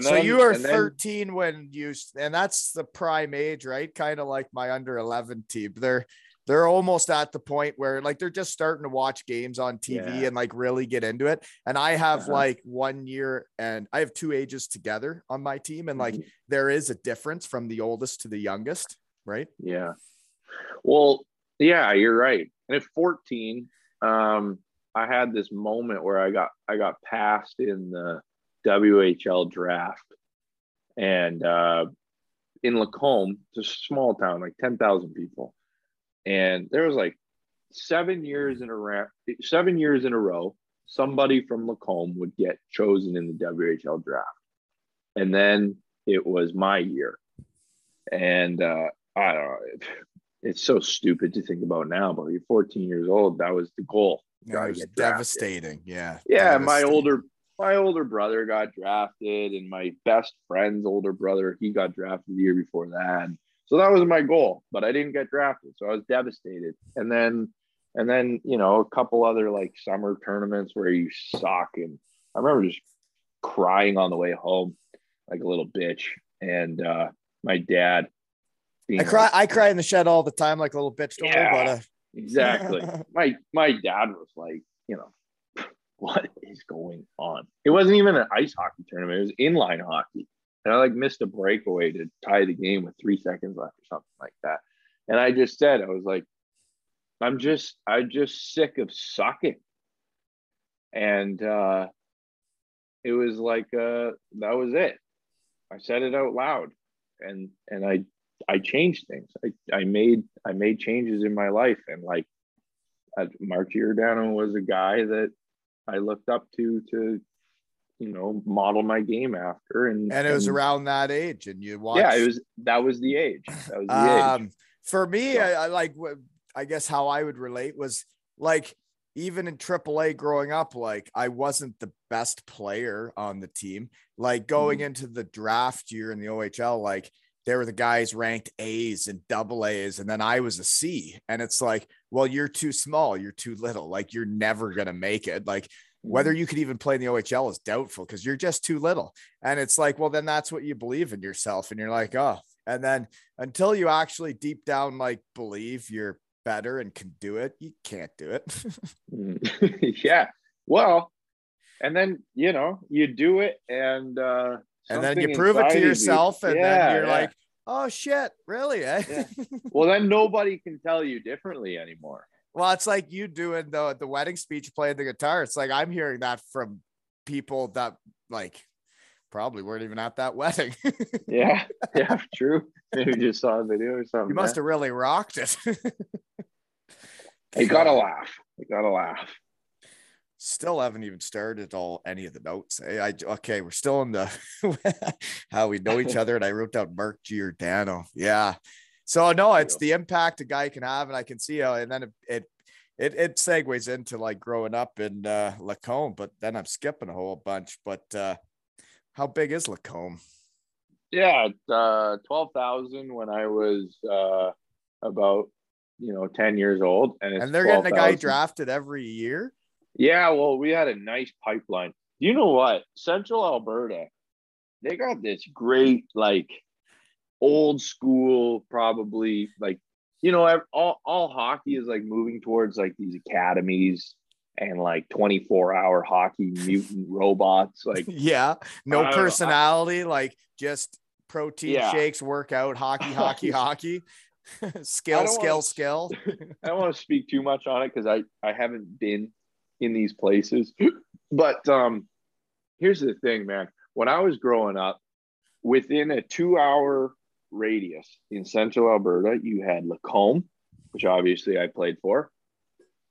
so you were and then- 13 when you, and that's the prime age, right? Kind of like my under 11 team. They're they're almost at the point where like they're just starting to watch games on TV Yeah. and like really get into it. And I have Uh-huh. like one year and I have two ages together on my team. And like Mhm. there is a difference from the oldest to the youngest, right? Yeah. Well, yeah, you're right. And at 14, um, I had this moment where I got I got passed in the WHL draft, and uh, in Lacombe, it's a small town, like 10,000 people, and there was like seven years in a ra- seven years in a row, somebody from Lacombe would get chosen in the WHL draft, and then it was my year, and uh, I don't know. It, it's so stupid to think about now, but you're 14 years old. That was the goal. Yeah, it was devastating. Yeah. Yeah, my older my older brother got drafted, and my best friend's older brother he got drafted the year before that. So that was my goal, but I didn't get drafted, so I was devastated. And then and then you know a couple other like summer tournaments where you suck, and I remember just crying on the way home like a little bitch. And uh, my dad, I cry. like- I cry in the shed all the time, like a little bitch. Don't worry Yeah. about it. Exactly. my my dad was like, you know, what is going on? It wasn't even an ice hockey tournament. It was inline hockey. And I like missed a breakaway to tie the game with three seconds left or something like that. And I just said, I was like, I'm just, I'm just sick of sucking. And uh it was like uh that was it. I said it out loud. And and I I changed things. I, I made I made changes in my life, and like Mark Giordano was a guy that I looked up to to you know model my game after, and And it was around that age, and you watched. yeah, it was that was the age. That was the um age. for me So- I, I like i guess how i would relate was like even in AAA growing up like i wasn't the best player on the team like going Mm-hmm. into the draft year in the ohl like there were the guys ranked a's and double a's and then i was a c and it's like well you're too small you're too little like you're never going to make it like whether you could even play in the OHL is doubtful because you're just too little. And it's like, well, then that's what you believe in yourself. And you're like, oh, and then until you actually deep down like believe you're better and can do it, you can't do it. Mm. yeah. Well, and then you know you do it, and uh, and then you prove it to of you- yourself, and Yeah, then you're yeah. like, oh shit, really? Eh? Yeah. well, then nobody can tell you differently anymore. Well, it's like you doing the the wedding speech playing the guitar. It's like I'm hearing that from people that like probably weren't even at that wedding. Yeah, yeah, true. Maybe just saw a video or something. you must have really rocked it. You gotta laugh. You gotta laugh. Still haven't even started all any of the notes. eh? I okay, we're still in the how we know each other, and I wrote down Mark Giordano. Yeah. So no, it's the impact a guy can have, and I can see how, and then it it it, it segues into like growing up in uh, Lacombe, but then I'm skipping a whole bunch. But uh, how big is Lacombe? Yeah, uh, twelve thousand when I was uh, about you know ten years old, and it's And they're getting a guy 12,000. drafted every year. Yeah, well, we had a nice pipeline. You know what? Central Alberta, they got this great like old school, probably like you know, all all hockey is like moving towards like these academies and like 24 hour hockey mutant robots like Yeah, no know, I- personality, like just protein Yeah. shakes, workout, hockey, hockey, hockey, skill, skill, wanna- skill. I don't want to speak too much on it because I I haven't been in these places. But um, here's the thing, man. When I was growing up, within a two-hour radius in Central Alberta, you had Lacombe, which obviously I played for,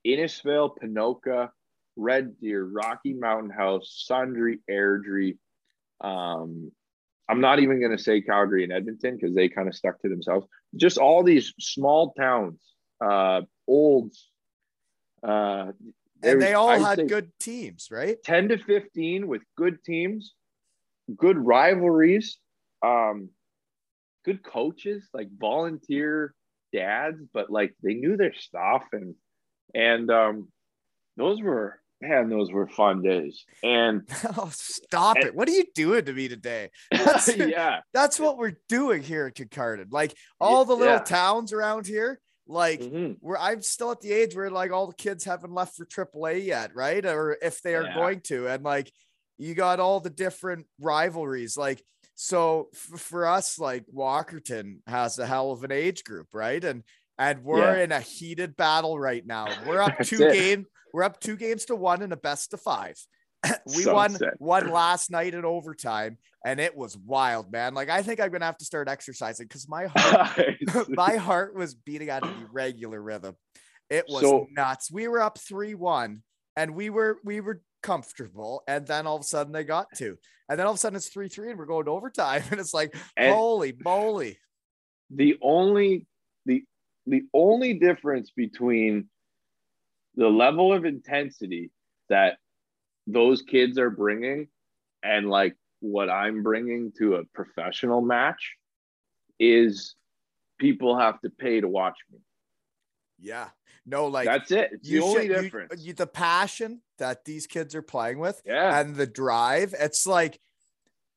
Innisfail, Ponoka, Red Deer, Rocky Mountain House, Sundre, Airdrie. Um, I'm not even going to say Calgary and Edmonton because they kind of stuck to themselves. Just all these small towns, uh, olds. Uh, And they all I'd had good teams, right? 10 to 15 with good teams, good rivalries, um, good coaches, like volunteer dads, but like they knew their stuff and and um those were man, those were fun days. And Oh, stop And- it. What are you doing to me today? That's, yeah, that's what we're doing here at Kincardine. Like all the little Yeah. towns around here, Like Mhm. where I'm still at the age where like all the kids haven't left for AAA yet, right? Or if they are Yeah. going to, and like you got all the different rivalries. Like so f- for us, like Walkerton has a hell of an age group, right? And and we're Yeah. in a heated battle right now. We're up two game. We're up two games to one in a best of five. we So won sick. one last night in overtime, and it was wild, man. Like I think I'm gonna have to start exercising because my heart my heart was beating at an irregular rhythm. It was So- nuts. We were up three one, and we were we were comfortable, and then all of a sudden they got two, and then all of a sudden it's three three, and we're going to overtime, and it's like And- holy moly! the only the the only difference between the level of intensity that those kids are bringing and like what I'm bringing to a professional match is people have to pay to watch me. Yeah, no, like That's it. It's the only should- difference. you- the passion that these kids are playing with, yeah. and the drive it's like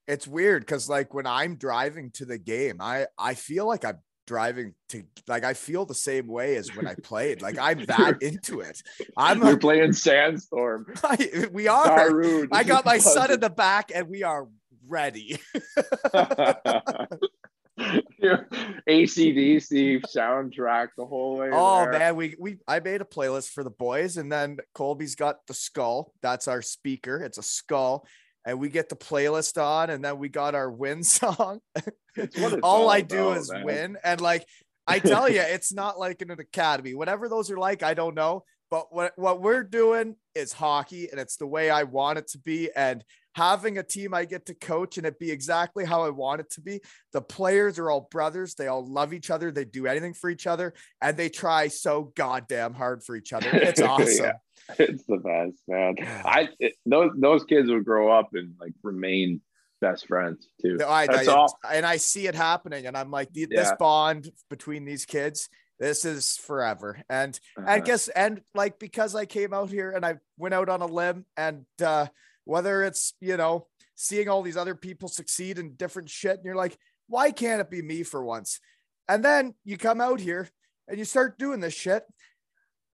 it's weird because like when i'm driving to the game i i feel like i'm driving to like i feel the same way as when i played like i'm that into it i'm You're a, playing Sandstorm. we are Darude. i got my son in the back and we are ready ACDC soundtrack the whole way. oh there. man we we i made a playlist for the boys and then colby's got the skull that's our speaker it's a skull and we get the playlist on and then we got our win song all all I do about, is man. win. And like I tell you, it's not like in an academy. Whatever those are like, I don't know. But what what we're doing is hockey, and it's the way I want it to be. And having a team I get to coach and it be exactly how I want it to be. The players are all brothers. They all love each other. They do anything for each other, and they try so goddamn hard for each other. It's awesome. Yeah. It's the best, man. I it, those those kids will grow up and like remain best friends too. No, I, That's I- all. and I see it happening, and I'm like, "Th- this Yeah. bond between these kids, this is forever. And I Uh, guess, and like because I came out here and I went out on a limb, and uh, whether it's you know seeing all these other people succeed in different shit, and you're like, why can't it be me for once? And then you come out here and you start doing this shit.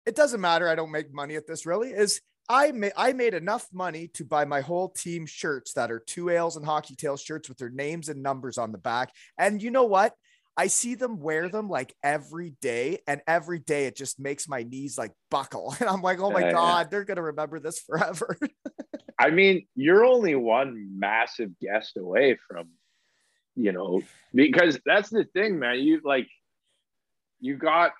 It doesn't matter. I don't make money at this really. Is I made I made enough money to buy my whole team shirts that are two ales and hockey tail shirts with their names and numbers on the back. And you know what? I see them wear them like every day, and every day it just makes my knees like buckle. And I'm like, oh my Yeah, yeah. God, they're gonna remember this forever. I mean, you're only one massive guest away from, you know, because that's the thing, man. You like, you got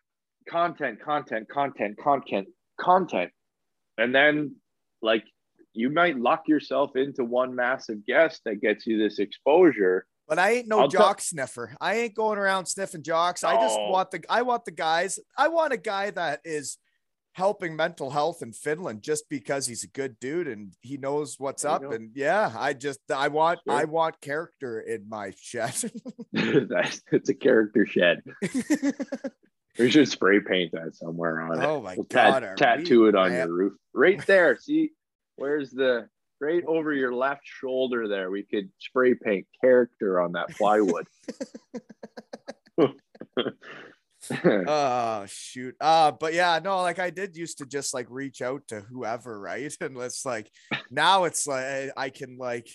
content, content, content, content, content, and then like you might lock yourself into one massive guest that gets you this exposure. But I ain't no I'll jock sniffer. I ain't going around sniffing jocks. I just oh. want the I want the guys. I want a guy that is helping mental health in Finland just because he's a good dude and he knows what's up. go. And yeah, I just I want Sure. I want character in my shed. It's a character shed. We should spray paint that somewhere on it. oh my We'll god. tattoo we it on your roof right there. See, where's the right over your left shoulder there? We could spray paint character on that plywood. oh shoot. Uh but yeah no like i did used to just like reach out to whoever right? And it's like now it's like I- i can like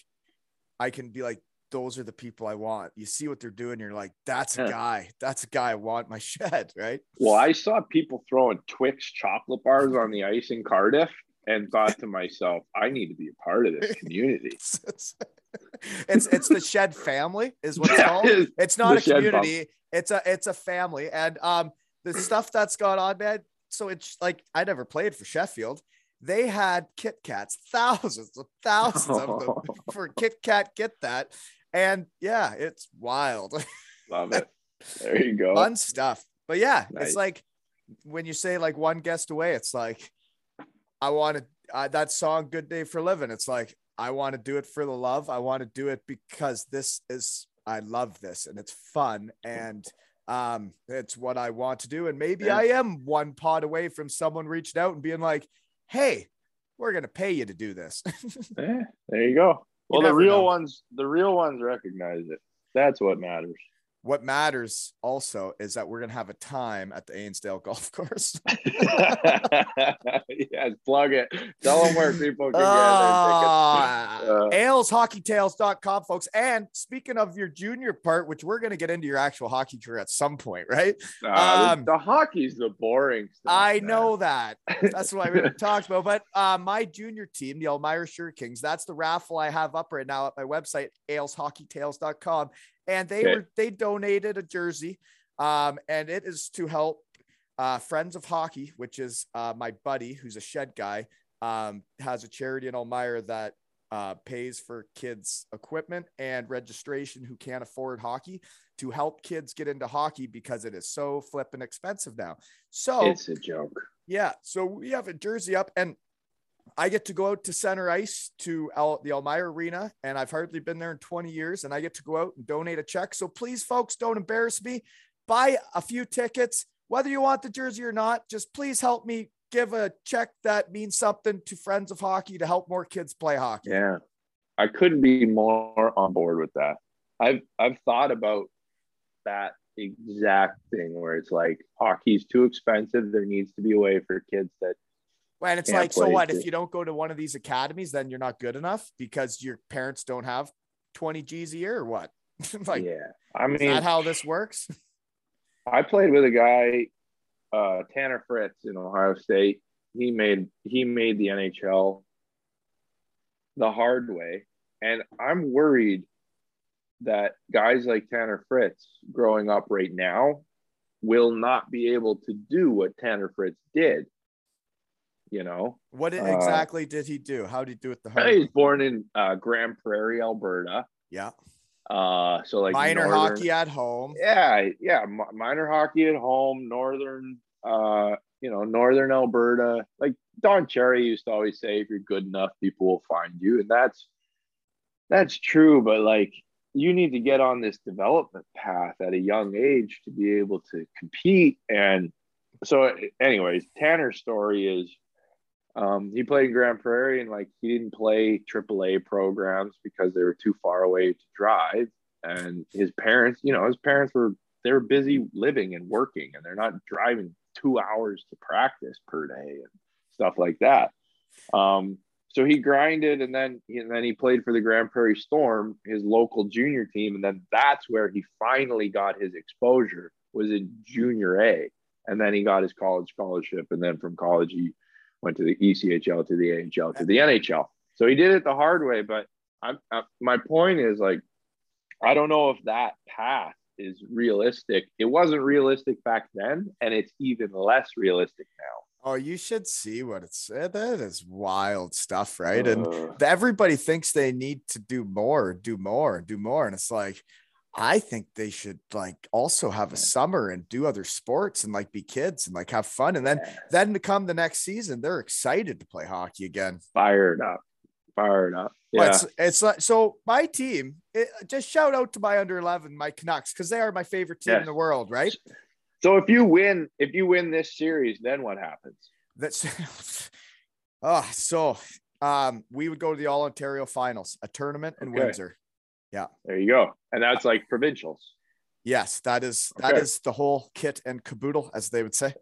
i can be like those are the people i want. You see what they're doing you're like that's a guy. That's a guy i want my shed right? Well, I saw people throwing Twix chocolate bars on the ice in Cardiff and thought to myself, I need to be a part of this community. It's, it's the shed family is what it's called. it's not a community. It's a it's a family. And um the stuff that's gone on man so it's like i never played for sheffield. They had kit kats thousands of thousands of them for kit kat get that. And yeah it's wild. Love it. There you go. fun stuff. But yeah Nice. it's like when you say like one guest away it's like i want to uh, that song good day for living it's like i want to do it for the love i want to do it because this is i love this and it's fun and um it's what i want to do and maybe Yeah. i am one pod away from someone reaching out and being like hey we're gonna pay you to do this Yeah, there you go. Well, the real know. ones, the real ones recognize it. That's what matters. What matters also is that we're gonna have a time at the Ainsdale Golf Course. yes, plug it. Tell them where people can Uh, get their tickets. Uh, aleshockeytales.com, folks. And speaking of your junior part, which we're gonna get into your actual hockey career at some point, right? uh, um, the, the hockey's the boring stuff. I man. know that. That's what I really talked about. But uh, my junior team, the Elmira Sugar Kings, that's the raffle I have up right now at my website, aleshockeytales.com. And they Okay. were they donated a jersey. Um, and it is to help uh, Friends of Hockey, which is uh, my buddy who's a shed guy, um, has a charity in Elmira that uh, pays for kids' equipment and registration who can't afford hockey to help kids get into hockey because it is so flippin' expensive now. So It's a joke. yeah, so we have a jersey up, and I get to go out to center ice to El, the Elmira Arena, and I've hardly been there in 20 years, and I get to go out and donate a check. So please, folks, don't embarrass me. Buy a few tickets, whether you want the jersey or not. Just please help me give a check that means something to Friends of Hockey to help more kids play hockey. Yeah. I couldn't be more on board with that. I've I've thought about that exact thing where it's like hockey's too expensive. There needs to be a way for kids that And it's like, so what? too. If you don't go to one of these academies, then you're not good enough because your parents don't have 20 G's a year or what? like, yeah. I is mean that how this works? I played with a guy, uh, Tanner Fritz in Ohio State. He made he made the NHL the hard way, and I'm worried that guys like Tanner Fritz growing up right now will not be able to do what Tanner Fritz did. You know, What Uh, exactly did he do? How did he do it the hard he was born in uh, Grande Prairie, Alberta. Yeah. Uh, so like Minor northern- hockey at home. yeah yeah mi- minor hockey at home northern uh you know northern alberta like don cherry used to always say if you're good enough people will find you and that's that's true but like you need to get on this development path at a young age to be able to compete and so anyways tanner's story is um, he played in Grande Prairie and like he didn't play AAA programs because they were too far away to drive. And his parents, you know, his parents were they were busy living and working, and they're not driving two hours to practice per day and stuff like that. Um, so he grinded, and then and then he played for the Grande Prairie Storm, his local junior team, and then that's where he finally got his exposure was in Junior A, and then he got his college scholarship, and then from college he went to the ECHL to the AHL to the NHL. So he did it the hard way. But I'm, I, my point is like, I don't know if that path is realistic. It wasn't realistic back then, and it's even less realistic now. Oh, you should see what it's eh, that is wild stuff, right? and Uh, everybody thinks they need to do more, do more, do more. And it's like, I think they should like also have a summer and do other sports and like be kids and like have fun. And then then to come the next season, they're excited to play hockey again. fired up, fired up. Yeah, It's, it's like so my team, it, just shout out to my under 11, my Canucks, because they are my favorite team in the world, right? So if you win, if you win this series, then what happens? That's oh, so um, we would go to the All Ontario Finals, a tournament in Okay. Windsor. There you go, and that's like provincials. Yes, that is that Okay. is the whole kit and caboodle, as they would say.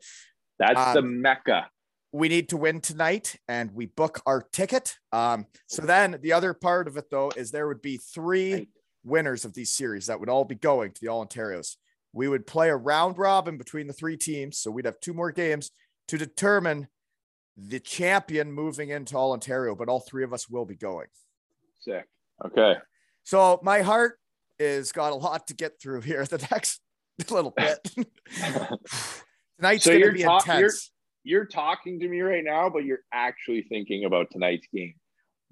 That's the Um, mecca. We need to win tonight, and we book our ticket. Um, so then the other part of it, though, is there would be three winners of these series that would all be going to the All Ontarios. We would play a round robin between the three teams, so we'd have two more games to determine the champion moving into All Ontario. But all three of us will be going. Sick. Okay. So my heart is got a lot to get through here the next little bit. Tonight's So gonna you're be ta- intense. you're- You're talking to me right now, but you're actually thinking about tonight's game.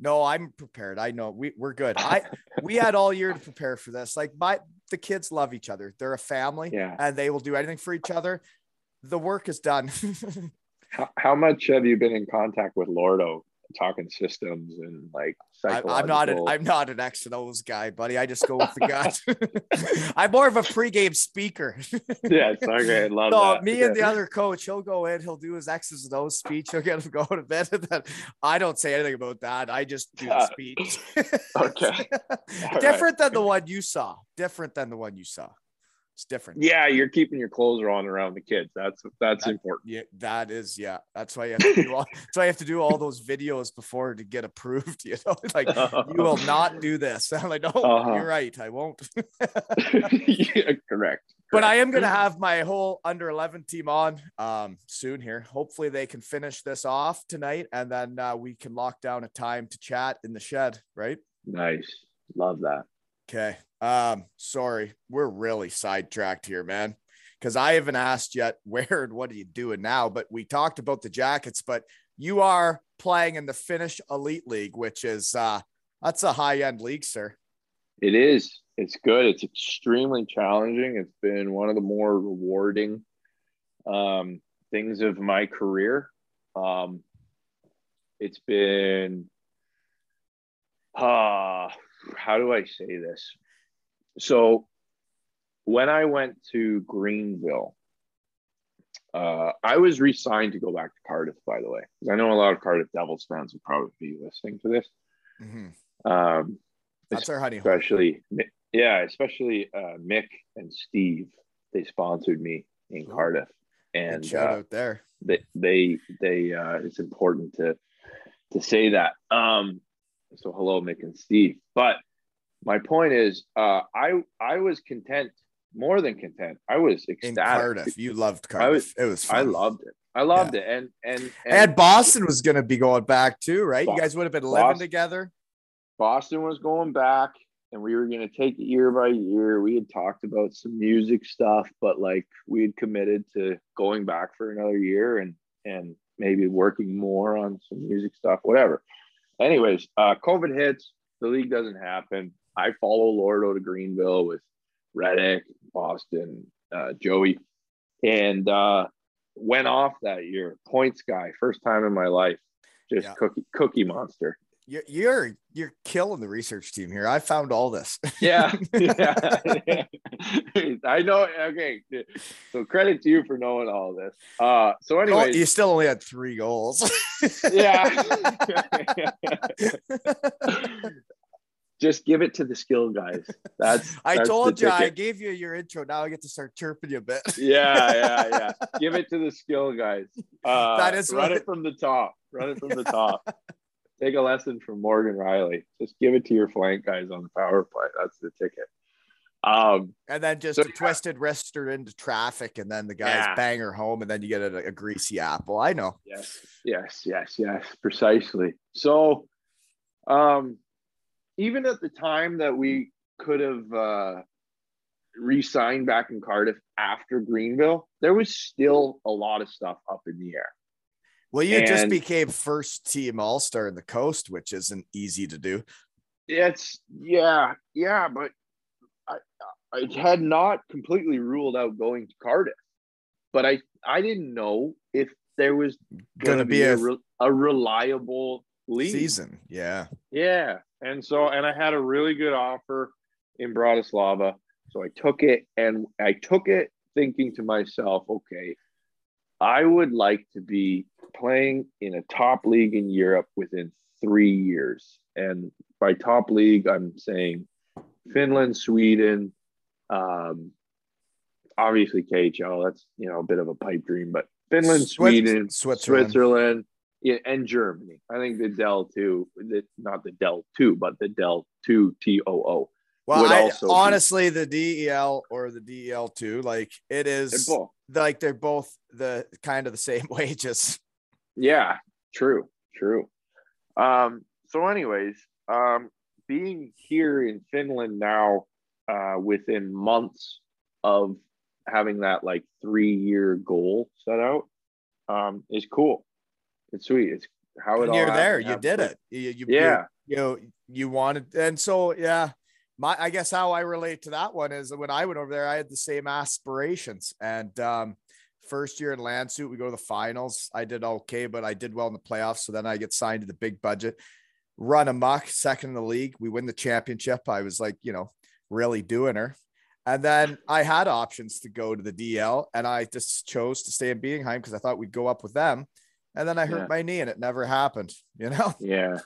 No, I'm prepared. I know we, we're good. I we had all year to prepare for this. Like my the kids love each other. They're a family Yeah. and they will do anything for each other. The work is done. How, how much have you been in contact with Lordo, talking systems and like I, psychological? I'm not an I'm not an X and O's guy, buddy. I just go with the guts. I'm more of a pregame speaker. yes. Okay. I love No, that. me and the other coach, he'll go in, he'll do his X's and O's speech, he'll get him going to bed. And then I don't say anything about that. I just do the speech. okay. All right. Different than the one you saw. Different than the one you saw. It's different. Yeah, you're keeping your clothes on around the kids. That's that's That- important. Yeah, that is yeah. That's why you have to do all, that's why you have to do all those videos before to get approved. You know, like you will not do this. I'm like, no, Uh-huh. you're right. I won't. yeah, correct. but I am gonna have my whole under 11 team on um soon here. Hopefully they can finish this off tonight, and then uh, we can lock down a time to chat in the shed. Right? Nice. Love that. Okay. Um, sorry, we're really sidetracked here, man. Because I haven't asked yet where and what are you doing now, but we talked about the jackets, but you are playing in the Finnish Elite League, which is uh that's a high-end league, sir. It is. It's good. It's extremely challenging. It's been one of the more rewarding um, things of my career. Um, it's been, uh, how do I say this? So, when I went to Greenville, uh, I was re signed to go back to Cardiff, by the way, because I know a lot of Cardiff Devils fans would probably be listening to this. Um, That's our honey. especially yeah especially uh mick and steve they sponsored me in Ooh. cardiff Good and shout uh, out there. they they they uh it's important to to say that um so hello mick and steve but my point is uh i i was content more than content i was In ecstatic Cardiff. You loved I was- it was fun. i loved it i loved it and and and Boston was gonna be going back too, right? Bo- you guys would have been living Boston- together. Boston was going back and we were going to take it year by year. We had talked about some music stuff, but like we had committed to going back for another year and and maybe working more on some music stuff, whatever. Anyways, uh COVID hits, the league doesn't happen. I follow Lordo to Greenville with Reddick, Boston, uh, Joey, and uh went off that year. Points guy, first time in my life. Just Yeah. cookie cookie monster. You're you're you're killing the research team here. I found all this. yeah, yeah. I know. Okay, so credit to you for knowing all this. Uh, so Oh, you still only had three goals. yeah. Just give it to the skill guys. That's. I that's told you I gave you your intro. Now I get to start chirping you a bit. Yeah, yeah, yeah. Give it to the skill guys. Uh, That is run what- it from the top. Run it from the top. Take a lesson from Morgan Rielly. Just give it to your flank guys on the power play. That's the ticket. Um, And then just So- a twisted wrister into traffic, and then the guys Yeah. bang her home, and then you get a, a greasy apple. I know. Yes, yes, yes, yes, precisely. So, um, even at the time that we could have uh, re-signed back in Cardiff after Greenville, there was still a lot of stuff up in the air. Well, you just became first team All Star in the Coast, which isn't easy to do. It's yeah, yeah, but I I had not completely ruled out going to Cardiff, but I I didn't know if there was going to be be, a, a- re- a reliable league. Season, yeah. Yeah. And so, and I had a really good offer in Bratislava. So I took it and I took it thinking to myself, okay, I would like to be playing in a top league in Europe within three years. And by top league, I'm saying Finland, Sweden, um, obviously KHL. That's, you know, a bit of a pipe dream, but Finland, Sweden, Switzerland. Switzerland, yeah, and Germany. I think the DEL two, the, not the DEL two, but the DEL two T O O. Well, would I, also be- honestly, the DEL or the DEL two, like it is, They're like they're both the kind of the same wages. Yeah, true, true. Um, so, anyways, um, being here in Finland now, uh, within months of having that like three year goal set out, um, is cool. It's sweet. It's how it And all you're there. You did it. You, you, Yeah. You, you you wanted, and so yeah. My, I guess how I relate to that one is when I went over there, I had the same aspirations. And um, first year in Landshut, we go to the finals. I did okay, but I did well in the playoffs. So then I get signed to the big budget, run amok, second in the league. We win the championship. I was like, you know, really doing her. And then I had options to go to the DL, and I just chose to stay in Bietigheim because I thought we'd go up with them. And then I hurt Yeah. my knee, and it never happened. You know, Yeah.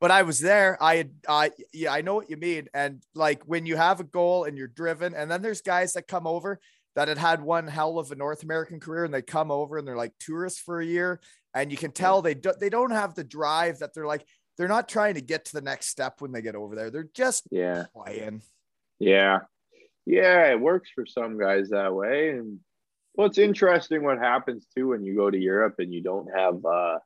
but I was there. I had, uh, yeah, I know what you mean. And like when you have a goal and you're driven, and then there's guys that come over that had had one hell of a North American career, and they come over and they're like tourists for a year, and you can tell they do, they don't have the drive that they're like they're not trying to get to the next step when they get over there. They're just Yeah. playing. Yeah. Yeah, it works for some guys that way. And well, it's interesting what happens too when you go to Europe and you don't have uh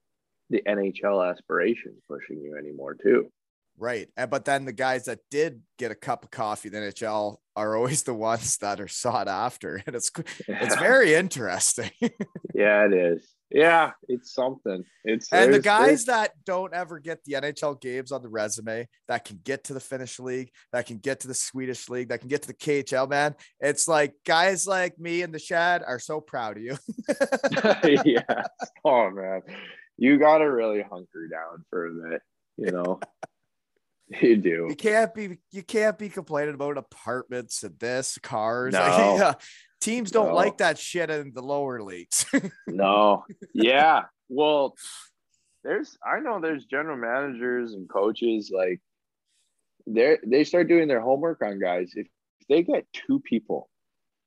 the NHL aspirations pushing you anymore too. Right. And but then the guys that did get a cup of coffee in the NHL are always the ones that are sought after. And it's it's very interesting. yeah, it is. Yeah, it's something. It's and the guys that don't ever get the NHL games on the resume, that can get to the Finnish league, that can get to the Swedish league, that can get to the KHL, man. It's like guys like me and the Shad are so proud of you. yeah. Oh man. You gotta really hunker down for a bit, you know. you do. you can't be you can't be complaining about apartments and this cars. Like, No. yeah, teams don't No. like that shit in the lower leagues. No. Yeah. Well, there's I know there's general managers and coaches like they they start doing their homework on guys. If, if they get two people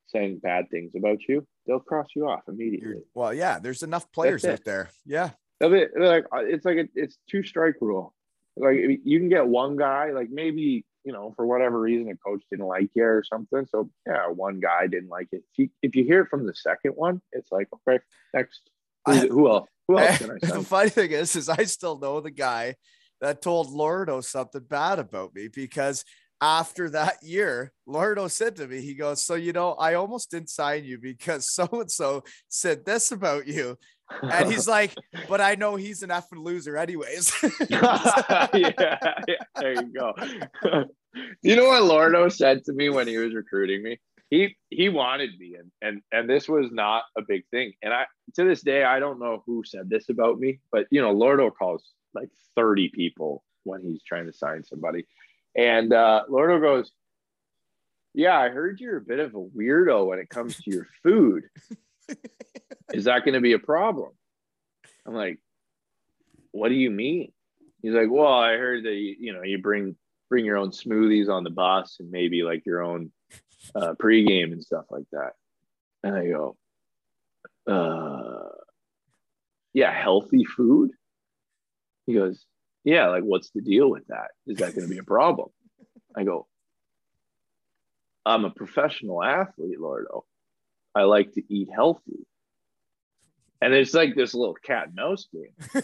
saying bad things about you, they'll cross you off You're- immediately. well, yeah, there's enough players out there. Yeah. They'll be- like uh, it's like a, it's two strike rule. Like you can get one guy, like maybe you know for whatever reason a coach didn't like you or something. So yeah, one guy didn't like it. If you if you hear it from the second one, it's like okay, next. Who, I- who else? Who else can I the funny thing is, is I still know the guy that told Lordo something bad about me because after that year, Lordo said to me, he goes, So, you know, I almost didn't sign you because so and so said this about you. And he's like, But I know he's an effing loser, anyways. yeah, yeah, there you go. you know what Lordo said to me when he was recruiting me? He he wanted me, and and and this was not a big thing. And I to this day I don't know who said this about me, but you know Lordo calls like thirty people when he's trying to sign somebody, and uh, Lordo goes, "Yeah, I heard you're a bit of a weirdo when it comes to your food. Is that going to be a problem?" I'm like, "What do you mean?" He's like, "Well, I heard that you, you know you bring bring your own smoothies on the bus and maybe like your own uh, pregame and stuff like that." And I go, "Uh, yeah, healthy food." He goes, "Yeah, like what's the deal with that? Is that going to be a problem?" I go, "I'm a professional athlete, Lordo. I like to eat healthy." And it's like this little cat and mouse game.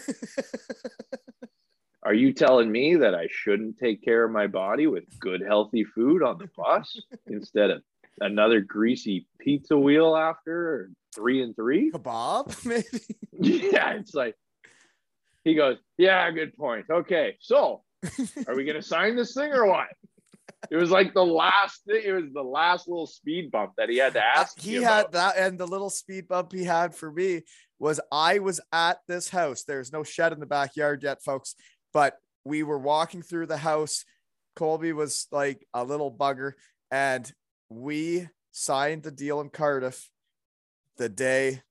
Are you telling me that I shouldn't take care of my body with good, healthy food on the bus instead of another greasy pizza wheel after or three and three? Kebab, maybe. Yeah, it's like he goes, Yeah, good point. Okay, so are we gonna sign this thing or what? It was like the last thing, it was the last little speed bump that he had to uh, ask. he had about. that, and the little speed bump he had for me was I was at this house. There's no shed in the backyard yet, folks, but we were walking through the house. Colby was like a little bugger, and we signed the deal in Cardiff the day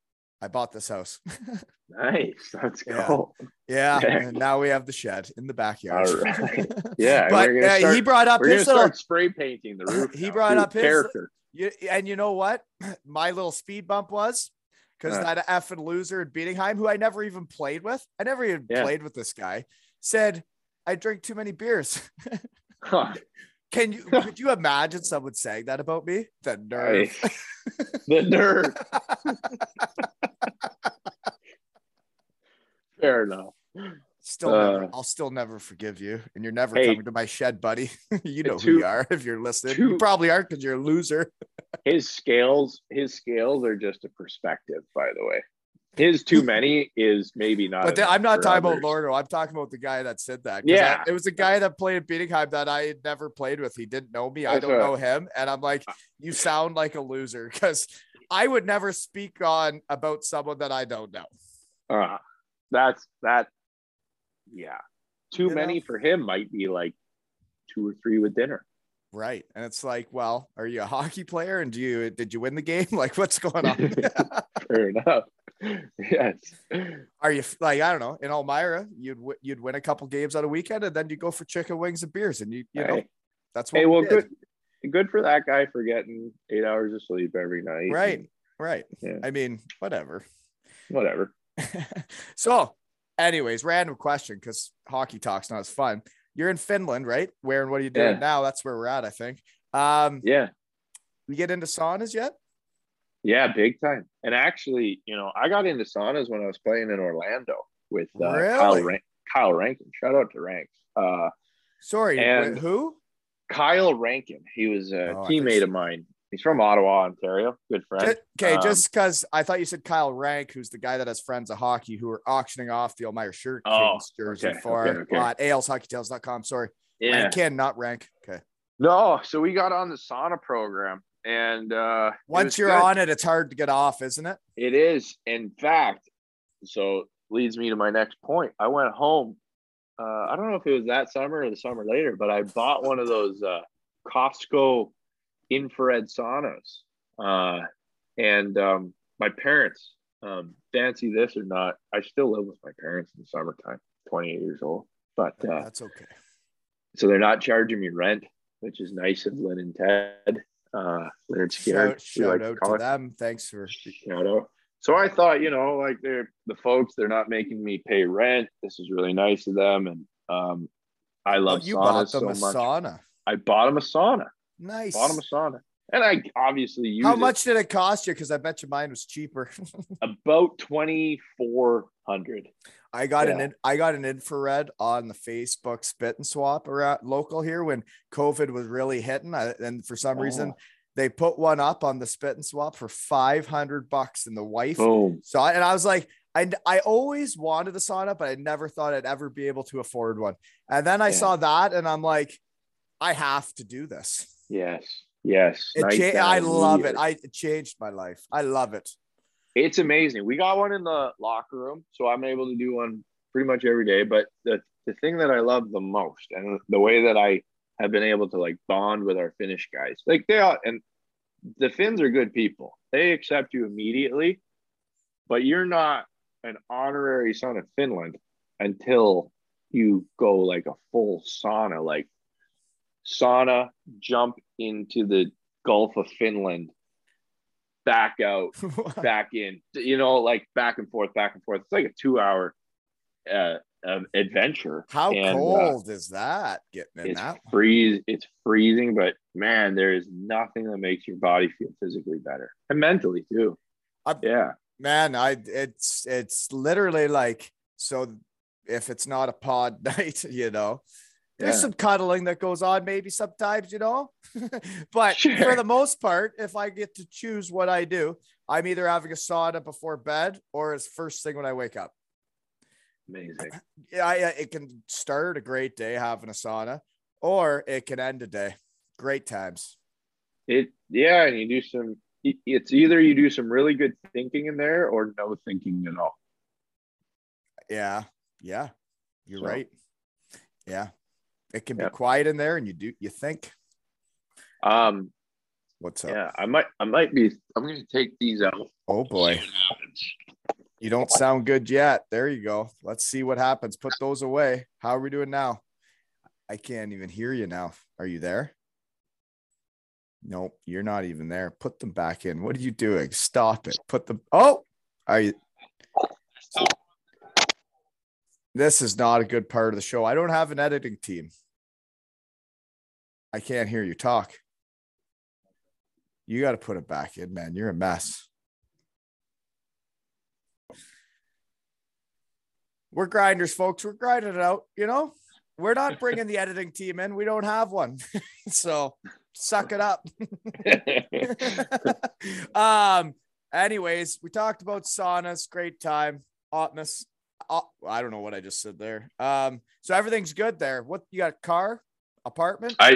I bought this house. nice. Let's Yeah. go. yeah, There. and now we have the shed in the backyard. All right. Yeah, but uh, start- he brought up his little spray painting the roof. He now, brought too. up his- character. You, and you know what? My little speed bump was because Uh. that effing loser at Bietigheim, who I never even played with, I never even Yeah. played with this guy, said, I drink too many beers. Huh. Can you could you imagine someone saying that about me? The nerve. the nerve. Fair enough. Still never, Uh. I'll still never forgive you. And you're never Hey. coming to my shed, buddy. you know who you are if you're listening. you probably aren't because you're a loser. His scales, his scales are just a perspective, by the way. His too many is maybe not. But I'm not talking others. about Lordo. I'm talking about the guy that said that. Yeah. I- it was a guy that played at Bietigheim that I had never played with. He didn't know me. I That's don't a- know him. And I'm like, you sound like a loser because I would never speak on about someone that I don't know. Uh, that's that. Yeah, too You many know? for him might be like two or three with dinner. Right. And it's like, well, are you a hockey player? And do you did you win the game? Like, what's going on? Fair enough. yes. Are you like I don't know in Elmira? You'd you'd win a couple games on a weekend, and then you go for chicken wings and beers, and you you know that's what. Hey, we well, did. good, good for that guy for getting eight hours of sleep every night. Right, right. Yeah. I mean, whatever. Whatever. so, anyways, random question because hockey talk's not as fun. You're in Finland, right? Where and what are you doing Yeah. now? That's where we're at, I think. Um, Yeah. we get into saunas yet? Yeah, big time. And actually, you know, I got into saunas when I was playing in Orlando with uh, Kyle, Rank- Kyle Rankin. Shout out to Ranks. Uh, Sorry, And- who? Kyle Rankin. He was a Oh, teammate think- of mine. He's from Ottawa, Ontario. Good friend. Okay, Um, just because I thought you said Kyle Rank, who's the guy that has friends of hockey who are auctioning off the Elmira Shirt Oh, Kings jersey okay, for okay, okay. uh, at aleshockeytales.com. Sorry, yeah. Rankin, not Rank. Okay. No, so we got on the sauna program, and uh, Once you're good. on it, it's hard to get off, isn't it? It is, in fact. So leads me to my next point. I went home. Uh, I don't know if it was that summer or the summer later, but I bought one of those uh, Costco infrared saunas. Uh, and um, my parents, um, fancy this or not, I still live with my parents in the summertime. 28 years old, but uh, That's okay. so they're not charging me rent, which is nice of Lynn and Ted. Uh, Leonard Skinner. Shout, shout like out call to them. Thanks for Shout out. So I thought, you know, like they're the folks, they're not making me pay rent. This is really nice of them. And um, I love Oh, you saunas bought so them a much. sauna. I bought them a sauna. Nice. Them a sauna. And I obviously use How it much did it cost you? Because I bet your mine was cheaper. about 2400 I got an Yeah. in, I got an infrared on the Facebook spit and swap around local here when COVID was really hitting, I, and for some reason Oh. they put one up on the spit and swap for five hundred bucks, and the wife Boom. saw it, and I was like, I I always wanted a sauna, but I never thought I'd ever be able to afford one. And then I Yeah. saw that, and I'm like, I have to do this. Yes. Yes. Cha- I love it. I it changed my life. I love it. It's amazing. We got one in the locker room, so I'm able to do one pretty much every day. But the the thing that I love the most, and the way that I have been able to like bond with our Finnish guys, like they are, and the Finns are good people. They accept you immediately, but you're not an honorary son of Finland until you go like a full sauna, like sauna, jump into the Gulf of Finland, back out, back in, you know, like back and forth, back and forth. It's like a two hour uh, um, adventure. How And, uh, cold is that getting in it's that? freeze, it's freezing, but man, there is nothing that makes your body feel physically better and mentally too. I- yeah. man i it's it's literally like so if it's not a pod night you know there's Yeah. some cuddling that goes on maybe sometimes you know? But for the most part if i get to choose what i do i'm either having a sauna before bed or it's first thing when i wake up. Amazing. yeah it can start a great day having a sauna or it can end a day. Great times. It yeah, and you do some it's either you do some really good thinking in there or no thinking at all. yeah yeah you're So- right. Yeah it can be quiet in there and you do you think Um what's up yeah, I might I might be I'm gonna take these out. Oh boy, you don't sound good yet. There you go. Let's see what happens. Put those away. How are we doing now? I can't even hear you now. Are you there? Nope, you're not even there. Put them back in. What are you doing? Stop it. Put them. Oh, are you? This is not a good part of the show. I don't have an editing team. I can't hear you talk. You got to put it back in, man. You're a mess. We're grinders, folks. We're grinding it out. You know, we're not bringing the editing team in. We don't have one. so suck it up. um, anyways, we talked about saunas, great time, hotness. Uh, I don't know what I just said there. Um, so everything's good there. What you got? Car, apartment. I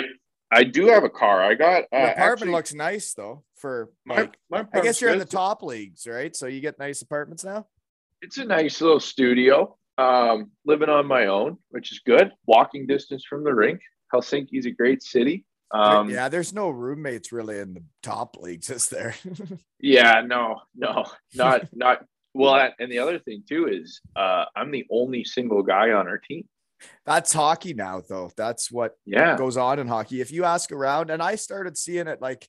I do have a car. I got uh, apartment actually, looks nice though. For my, my I guess you're in the top leagues, right? So you get nice apartments now. It's a nice little studio. Um, living on my own, which is good. Walking distance from the rink. Helsinki's a great city. Um, yeah, there's no roommates really in the top leagues, is there? Yeah, no, no, not not well, and the other thing too is uh, I'm the only single guy on our team. That's hockey now, though. That's what Yeah, goes on in hockey. If you ask around, and I started seeing it like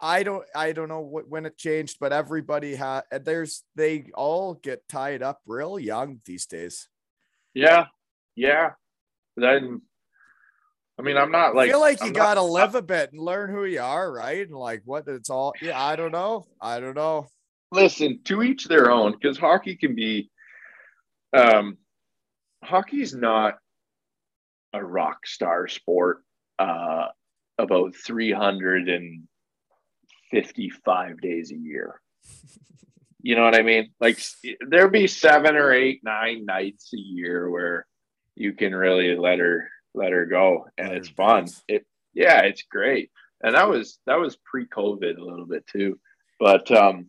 I don't I don't know what, when it changed, but everybody had there's they all get tied up real young these days. yeah, yeah. Then, I mean, I'm not like I feel like you I'm gotta live a bit and learn who you are, right? And like what it's all yeah, I don't know. I don't know. listen to each their own because hockey can be um hockey's not a rock star sport uh about 355 days a year. You know what i mean? Like there'll be seven or eight nine nights a year where you can really let her let her go and Let it's fun. dance. it yeah it's great. And that was that was pre-covid a little bit too. But um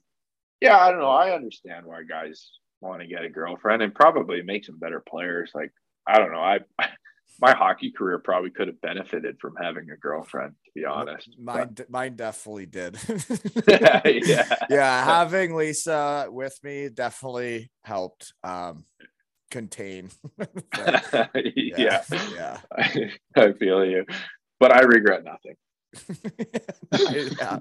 yeah, I don't know. I understand why guys want to get a girlfriend and probably make some better players. Like, I don't know. I my hockey career probably could have benefited from having a girlfriend, to be honest. Mine mine definitely did. But- yeah. yeah, having Lisa with me definitely helped um contain. yeah. yeah. I, I feel you. But I regret nothing. yeah.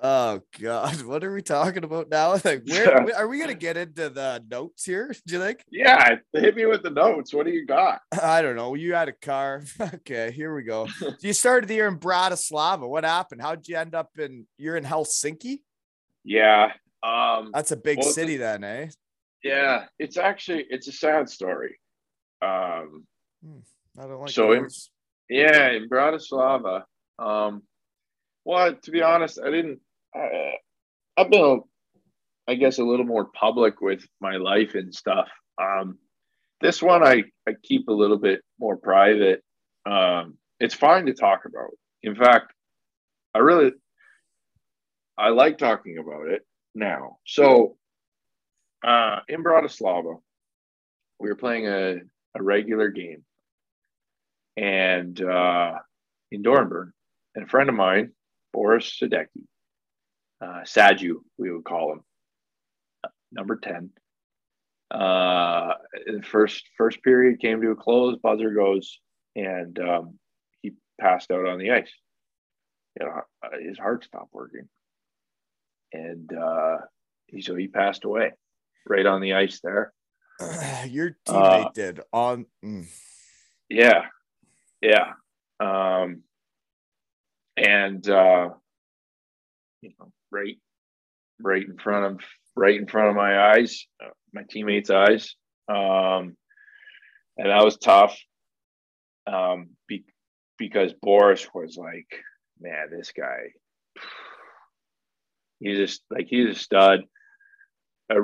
Oh God, what are we talking about now? Like, where, are we gonna get into the notes here? Do you think? yeah, hit me with the notes. What do you got? I don't know. You had a car. Okay, here we go. You started the year in Bratislava. What happened? How'd you end up in? You're in Helsinki. Yeah. Um That's a big Well, city, then, eh? yeah, it's actually it's a sad story. Um I don't like. So in- Yeah, in Bratislava. Um, well, to be honest, I didn't. I've been, I guess, a little more public with my life and stuff. Um, this one I I keep a little bit more private. Um, it's fine to talk about. In fact, I really, I like talking about it now. So, uh, in Bratislava, we were playing a, a regular game and uh, in Dornbirn, and a friend of mine, Boris Sadecki, uh, Saju, we would call him, uh, number ten. Uh, the first first period came to a close. Buzzer goes, and um, he passed out on the ice. You know, uh, his heart stopped working, and uh, he, so he passed away right on the ice there. Your teammate Uh, did on. mm. Yeah. Yeah. Um and uh you know, right right in front of right in front of my eyes, uh, my teammates' eyes. Um and that was tough. Um be, because Boris was like, man, this guy he's just like he's a stud. a,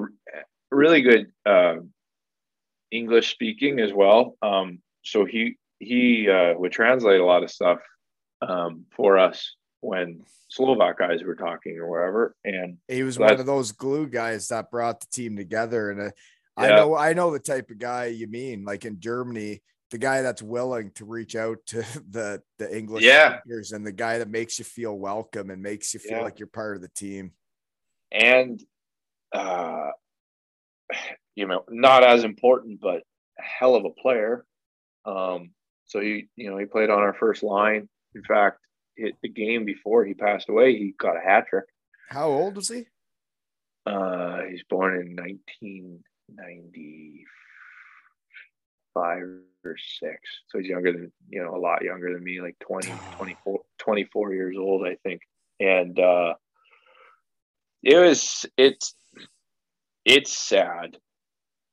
really good uh, English speaking as well. Um, so he he uh, would translate a lot of stuff um, for us when Slovak guys were talking or wherever. And He was one of those glue guys that brought the team together. And uh, I know, I know the type of guy you mean. Like in Germany, the guy that's willing to reach out to the the English Yeah. speakers and the guy that makes you feel welcome and makes you feel Yeah. like you're part of the team. and uh, you know, not as important, but a hell of a player. Um, so he, you know, he played on our first line. In fact, hit the game before he passed away, he got a hat trick. How old was he? Uh, he's born in 1995 or six. So he's younger than, you know, a lot younger than me, like 20, 24, 24 years old, I think. And, uh, it was, it's, it's sad.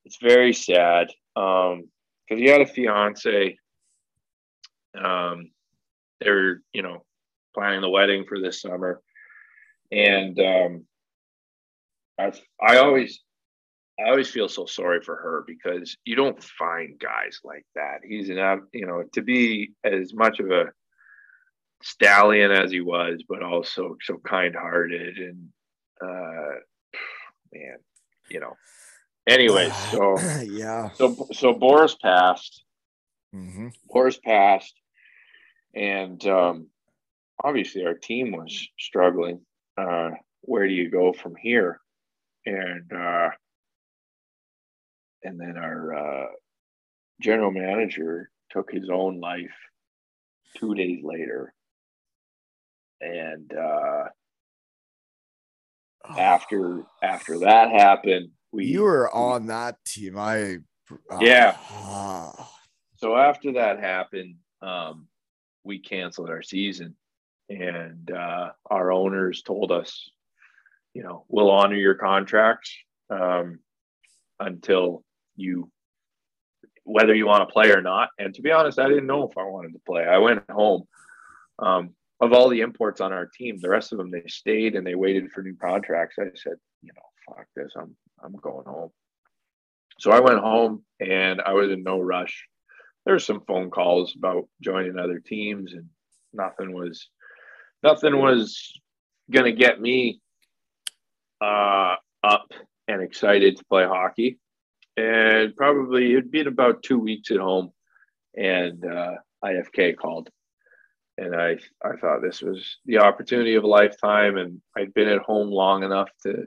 It's very sad. Um, cause he had a fiance. Um, they were, you know, planning the wedding for this summer. And, um, I, I always I always feel so sorry for her because you don't find guys like that. He's an you know to be as much of a stallion as he was, but also so kind-hearted and uh man, you know. Anyways, so yeah. so so Boris passed. hmm Boris passed, and um, obviously our team was struggling. Uh, where do you go from here? And uh, and then our uh, general manager took his own life two days later. And uh, after after that happened, we you were on that team. I Yeah. ah. so after that happened, um, we canceled our season, and uh, our owners told us, you know, we'll honor your contracts um, until you, whether you want to play or not. And to be honest, I didn't know if I wanted to play. I went home. Um, of all the imports on our team, the rest of them they stayed and they waited for new contracts. I said, you know, fuck this, I'm I'm going home. So I went home and I was in no rush there were some phone calls about joining other teams and nothing was nothing was gonna get me uh, up and excited to play hockey. And probably it'd been about two weeks at home and uh, ifk called. And i i thought this was the opportunity of a lifetime and i'd been at home long enough to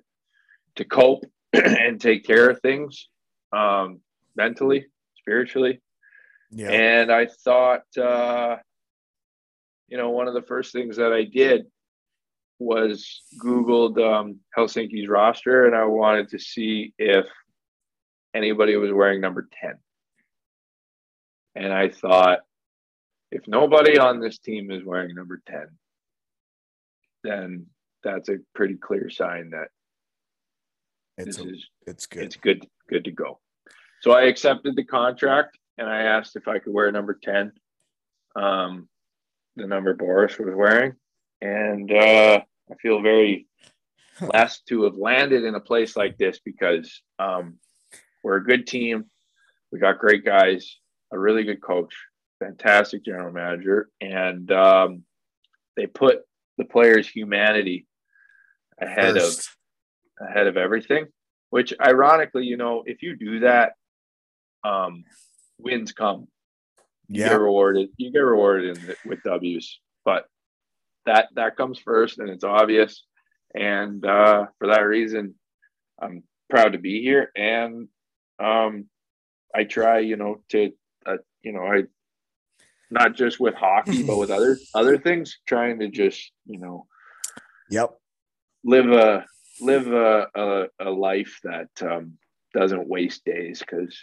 to cope and take care of things um, mentally spiritually. Yeah. and I thought, uh, you know, one of the first things that I did was Googled um, Helsinki's roster, and I wanted to see if anybody was wearing number 10. And I thought, if nobody on this team is wearing number 10, then that's a pretty clear sign that it's this a, is it's good. it's good good to go so i accepted the contract and i asked if i could wear number 10 um the number boris was wearing. And uh i feel very blessed to have landed in a place like this because um we're a good team. We got great guys a really good coach fantastic general manager. And um they put the players humanity ahead of ahead of everything which ironically you know if you do that um wins come you yeah. get rewarded you get rewarded in, with w's but that that comes first and it's obvious and uh for that reason i'm proud to be here and um i try you know to uh, you know i not just with hockey but with other other things trying to just you know Yep. live a live a a, a life that um, doesn't waste days because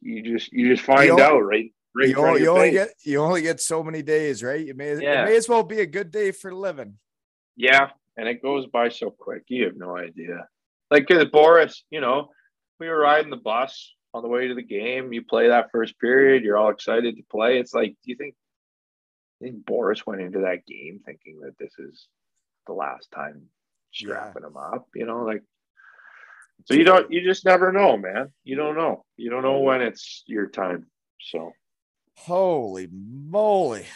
you just you just find You out right You, only, you only get you only get so many days, right? You may Yeah. it may as well be a good day for living. yeah and it goes by so quick you have no idea like boris you know we were riding the bus on the way to the game you play that first period you're all excited to play it's like do you think I think Boris went into that game thinking that this is the last time strapping him up, you know, like so you don't you just never know, man. You don't know. You don't know when it's your time. So Holy moly.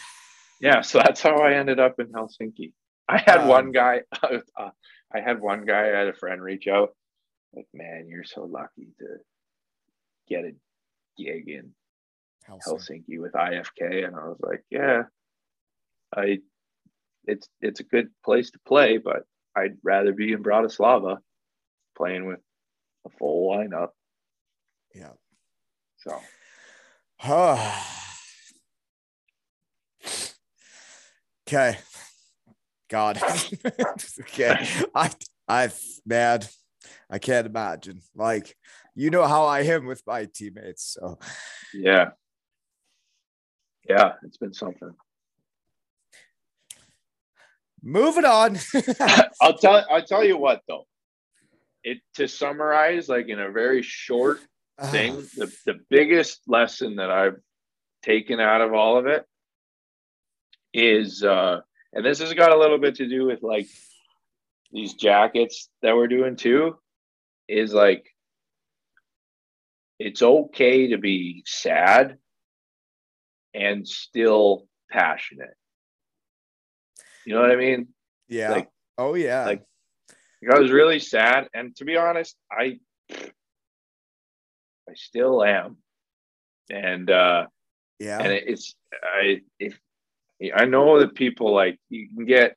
yeah, so that's how I ended up in Helsinki. I had Um, one guy uh, I had one guy, I had a friend reach out, like, man, you're so lucky to get a gig in Helsinki. Helsinki with IFK, and I was like, yeah, I, it's it's a good place to play, but I'd rather be in Bratislava, playing with a full lineup. Yeah. So okay. God. okay. I I man, I can't imagine. Like, you know how I am with my teammates. So yeah, yeah, it's been something. moving on. I'll tell I'll tell you what though. It to summarize, like in a very short uh-huh. thing, the, the biggest lesson that I've taken out of all of it is uh and this has got a little bit to do with like these jackets that we're doing too, is like it's okay to be sad and still passionate. You know what I mean? yeah. like- oh yeah. like- Like, I was really sad, and to be honest, I I still am, and uh, yeah. and it, it's I if I know that people like you can get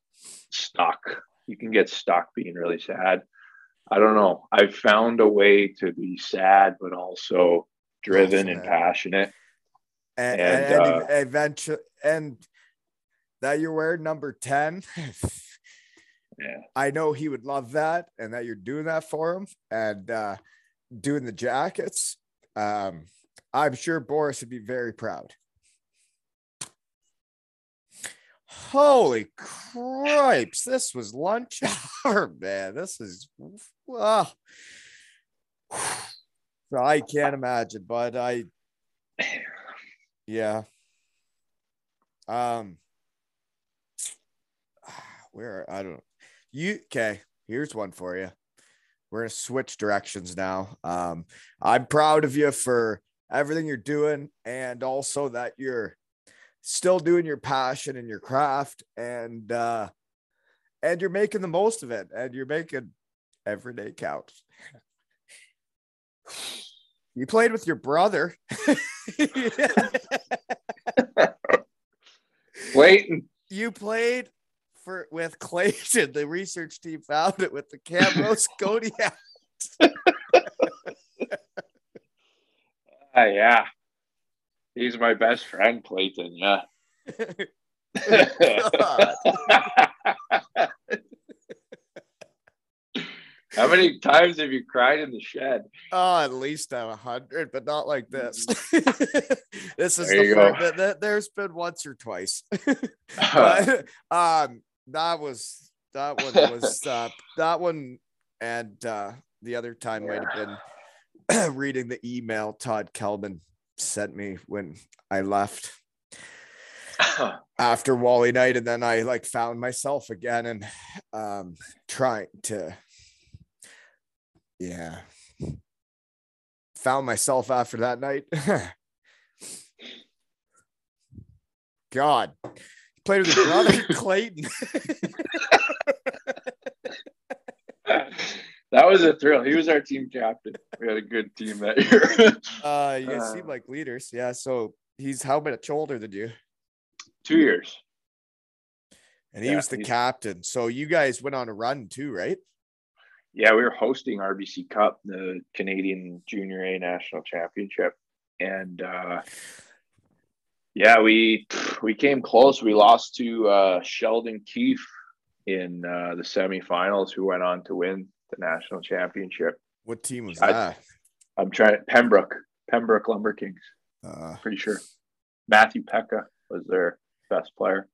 stuck you can get stuck being really sad. I don't know. I've found a way to be sad, but also driven and passionate. And, and, and uh, eventually, and that you're wearing number 10. yeah. I know he would love that and that you're doing that for him and uh, doing the jackets. Um, I'm sure Boris would be very proud. Holy cripes. This was lunch hour, man. This is, well, I can't imagine, but I, yeah. Um, where I don't. You okay? Here's one for you. We're gonna switch directions now. Um, I'm proud of you for everything you're doing, and also that you're still doing your passion and your craft, and uh, and you're making the most of it, and you're making every day count. You played with your brother. Waiting. You played for with Clayton. The research team found it with the Camrose Kodiak. uh, yeah. He's my best friend, Clayton. Yeah. How many times have you cried in the shed? Oh, at least a hundred, but not like this. this is there the first, th- there's been once or twice. but, um, that was that one was uh, that one, and uh, the other time might have been reading the email Todd Kelman sent me when I left after Wally night, and then I like found myself again and um, trying to yeah. Found myself after that night. God. Played with his brother, Clayton. That was a thrill. He was our team captain. We had a good team that year. uh, you guys uh, seem like leaders. Yeah. So he's how much older than you? Two years. And he yeah, was the captain. So you guys went on a run too, right? yeah, we were hosting RBC Cup, the Canadian Junior A National Championship, and uh, yeah, we we came close. We lost to uh, Sheldon Keefe in uh, the semifinals, who went on to win the national championship. What team was that? I, am trying Pembroke, Pembroke Lumber Kings. Uh, Pretty sure Matthew Peca was their best player.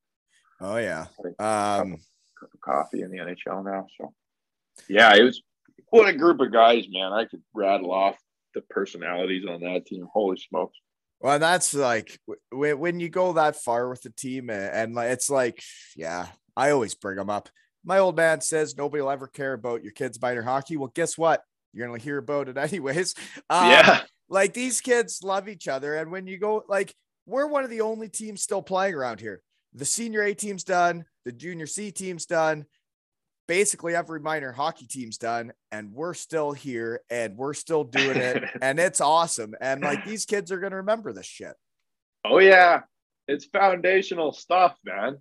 Oh yeah, um, cup of coffee in the NHL now. So yeah, it was what a group of guys, man. I could rattle off the personalities on that team. Holy smokes. Well, that's like when you go that far with the team, and it's like, yeah, I always bring them up. My old man says nobody will ever care about your kids minor hockey. Well, guess what? You're gonna hear about it anyways. Um, yeah, like these kids love each other, and when you go, like, we're one of the only teams still playing around here. The senior A team's done, the junior C team's done, basically every minor hockey team's done and we're still here and we're still doing it and it's awesome and like these kids are going to remember this shit oh yeah it's foundational stuff man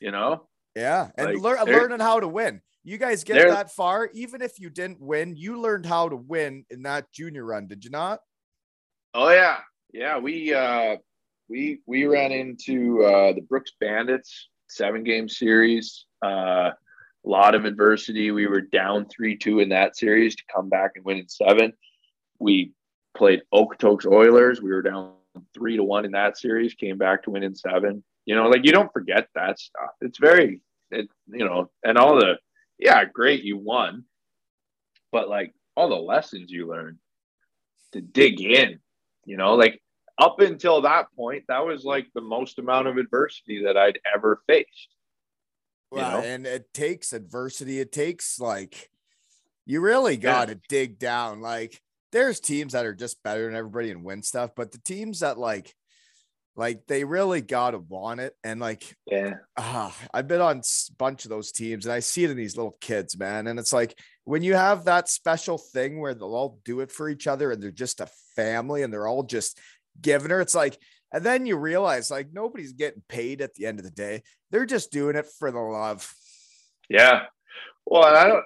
you know yeah and like, lear- learning how to win you guys get that far even if you didn't win you learned how to win in that junior run did you not oh yeah yeah we uh we we ran into uh the brooks bandits seven game series uh a lot of adversity. We were down 3 2 in that series to come back and win in seven. We played Okotoks Oilers. We were down 3 to 1 in that series, came back to win in seven. You know, like you don't forget that stuff. It's very, it, you know, and all the, yeah, great, you won. But like all the lessons you learned to dig in, you know, like up until that point, that was like the most amount of adversity that I'd ever faced well, and it takes adversity. It takes like you really got to yeah. dig down. Like there's teams that are just better than everybody and win stuff, but the teams that like like they really gotta want it and like yeah uh, i've been on a bunch of those teams and i see it in these little kids man and it's like when you have that special thing where they'll all do it for each other and they're just a family and they're all just giving her it's like and then you realize like nobody's getting paid at the end of the day. They're just doing it for the love. Yeah. Well, and I don't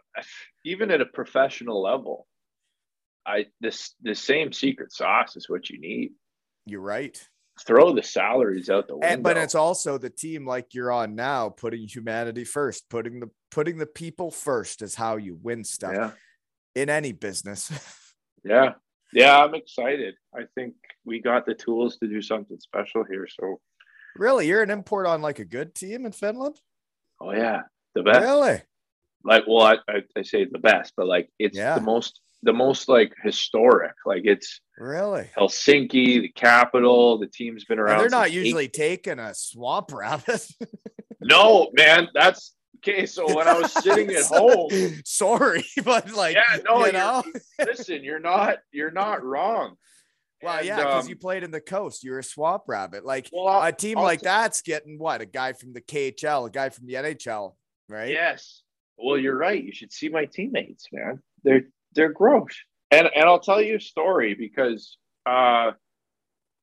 even at a professional level. I this the same secret sauce is what you need. You're right. Throw the salaries out the window. And but it's also the team like you're on now, putting humanity first, putting the putting the people first is how you win stuff yeah. in any business. Yeah. Yeah, I'm excited. I think we got the tools to do something special here. So really, you're an import on like a good team in Finland? Oh yeah. The best. Really? Like well, I, I, I say the best, but like it's Yeah. the most the most like historic. Like it's Really? Helsinki, the capital. The team's been And around. they're not since eight- usually taking a swamp rabbit. No, man, that's okay. So when I was sitting at home, Sorry, but like, yeah, no, you know? listen, you're not, you're not wrong. Well, And, yeah, because um, you played in the coast. You're a swamp rabbit. Like well, a team like that's getting what? A guy from the KHL, a guy from the NHL, right? Yes. Well, you're right. You should see my teammates, man. They're they're gross. And and I'll tell you a story because uh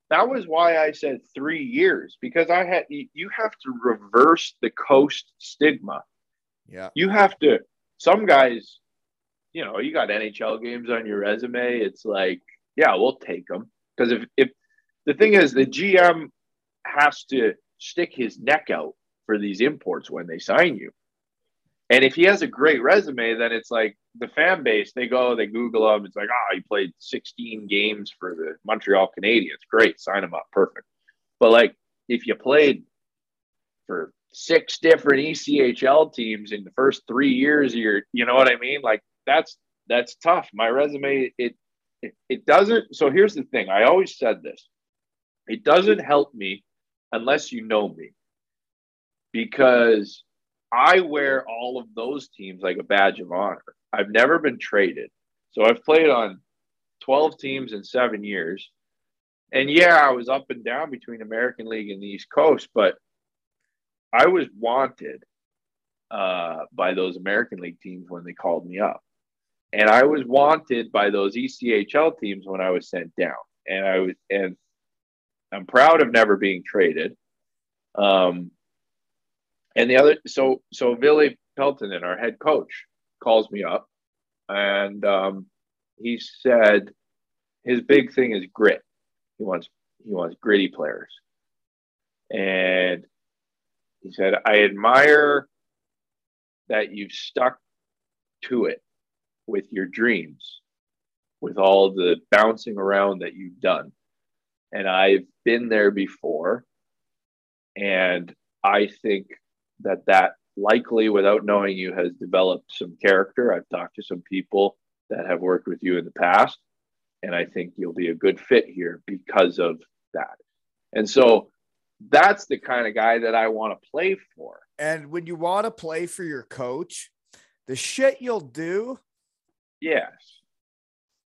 that was why I said three years because I had you you have to reverse the coast stigma. Yeah. You have to. Some guys, you know, you got NHL games on your resume. It's like, yeah, we'll take them because if if the thing is, the GM has to stick his neck out for these imports when they sign you. And if he has a great resume, then it's like the fan base, they go, they Google him. It's like, oh, he played 16 games for the Montreal Canadiens. Great, sign him up. Perfect. But like, if you played for six different ECHL teams in the first three years, you're, you know what I mean? Like, that's that's tough. My resume, it it, it doesn't. So here's the thing. I always said this. It doesn't help me unless you know me, because I wear all of those teams like a badge of honor. I've never been traded. So I've played on 12 teams in seven years. And yeah, I was up and down between American League and the East Coast, but I was wanted uh, by those American League teams when they called me up. And I was wanted by those ECHL teams when I was sent down. And I was, and I'm proud of never being traded. Um, and the other, so so Billy Pelton and our head coach, calls me up, and um, he said his big thing is grit. He wants he wants gritty players, and he said I admire that you've stuck to it with your dreams, with all the bouncing around that you've done, and I've been there before, and I think that that likely without knowing you has developed some character i've talked to some people that have worked with you in the past and i think you'll be a good fit here because of that and so that's the kind of guy that i want to play for And when you want to play for your coach, the shit you'll do. yes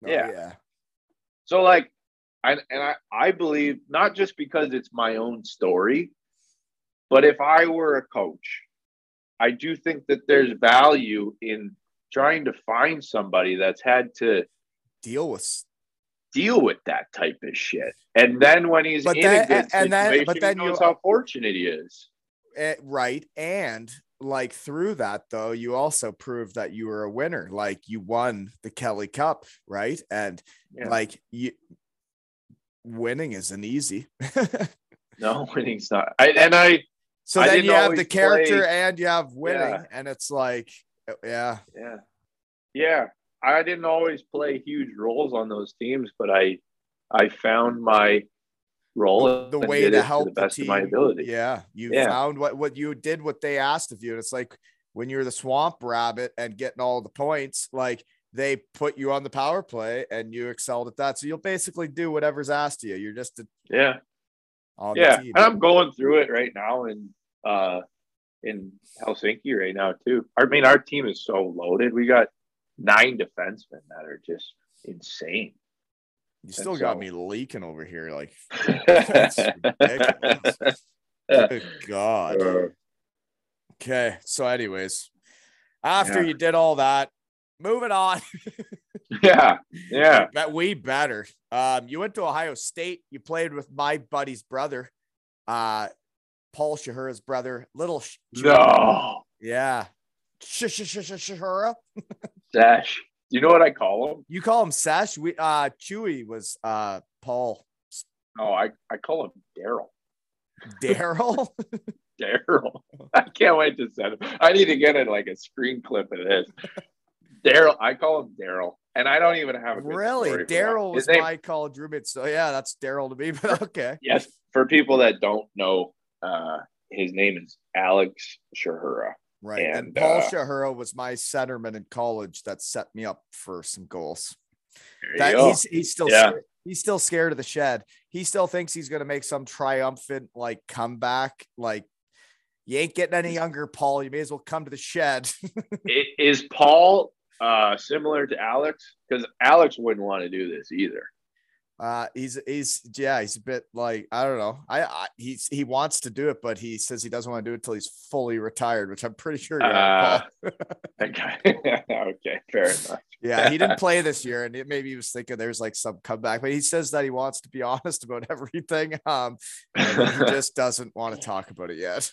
oh, Yeah. yeah. so like I, and I, I believe not just because it's my own story but if i were a coach i do think that there's value in trying to find somebody that's had to Deal with. deal with that type of shit. And then when he's But in then- a good and then- situation, but then he knows you- how fortunate he is. Eh, right. And like through that, though, you also proved that you were a winner. Like you won the Kelly Cup, right? And Yeah. like you, winning isn't easy. no, winning's not. I, and I, so I then you have the character play- and you have winning, Yeah. and it's like, yeah, yeah, yeah, I didn't always play huge roles on those teams, but I, I found my role the way to help the the best team. of my ability. Yeah, you Yeah. found what what you did, what they asked of you. And it's like when you're the swamp rabbit and getting all the points, like they put you on the power play and you excelled at that. So you'll basically do whatever's asked of you. You're just a, Yeah, yeah, and I'm going through it right now in uh in Helsinki right now too. I mean, our team is so loaded. We got nine defensemen that are just insane. You still And got so- me leaking over here. Like, good God. Uh, Okay. So, anyways, after Yeah. you did all that, moving on. yeah, yeah. Bet we better. Um, you went to Ohio State. You played with my buddy's brother, uh, Paul Shahura's brother. Little, Sh- No, yeah, Shahura. Sash. Do you know what I call him? You call him Sash. We uh Chewy was uh Paul. Oh, I, I call him Daryl. Daryl. Daryl. I can't wait to send him. I need to get it like a screen clip of this. Daryl. I call him Daryl, and I don't even have a really. story for that. Daryl was name- my college roommate. So yeah, that's Daryl to me. But okay. Yes, for people that don't know, uh, his name is Alex Shahura. Right. And, And, Paul uh, Shahura was my centerman in college that set me up for some goals. That go. he's he's still Yeah. scared. he's still scared of the shed. He still thinks he's gonna make some triumphant like comeback. Like you ain't getting any younger, Paul. You may as well come to the shed. Is Paul uh, similar to Alex? Because Alex wouldn't want to do this either. Uh, he's he's yeah, he's a bit like I don't know. I, I he's he wants to do it, but he says he doesn't want to do it until he's fully retired, which I'm pretty sure. you are, Uh, Okay, okay, fair enough. Yeah, he didn't play this year, and it, maybe he was thinking there's like some comeback, but he says that he wants to be honest about everything. Um, he just doesn't want to talk about it yet.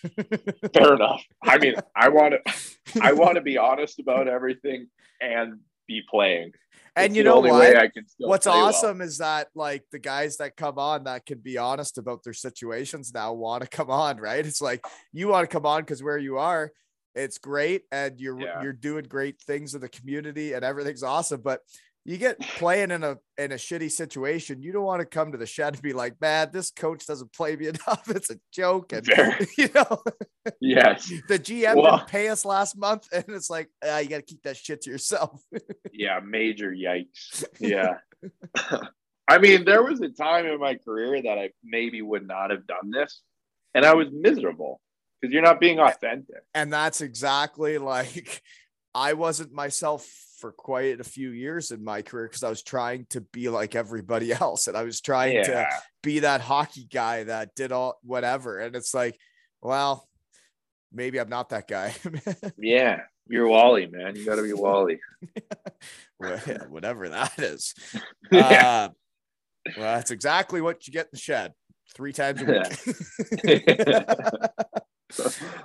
Fair enough. I mean, I want to, I want to be honest about everything and be playing. And It's you know what? way I can still What's play well. awesome is that like the guys that come on that can be honest about their situations now want to come on, right? It's like you want to come on because where you are, it's great and you're Yeah. you're doing great things in the community and everything's awesome. But you get playing in a in a shitty situation, you don't want to come to the shed and be like, man, this coach doesn't play me enough. It's a joke. And Fair. you know, Yes. the GM Well- didn't pay us last month, and it's like, ah, you got to keep that shit to yourself. Yeah. Major yikes. Yeah. I mean, there was a time in my career that I maybe would not have done this, and I was miserable because you're not being authentic. and that's exactly like I wasn't myself for quite a few years in my career because I was trying to be like everybody else and I was trying to be that hockey guy that did all whatever and it's like well maybe I'm not that guy Yeah. You're Wally, man. You got to be Wally. Well, yeah, whatever that is Yeah. uh, well that's exactly what you get in the shed three times a week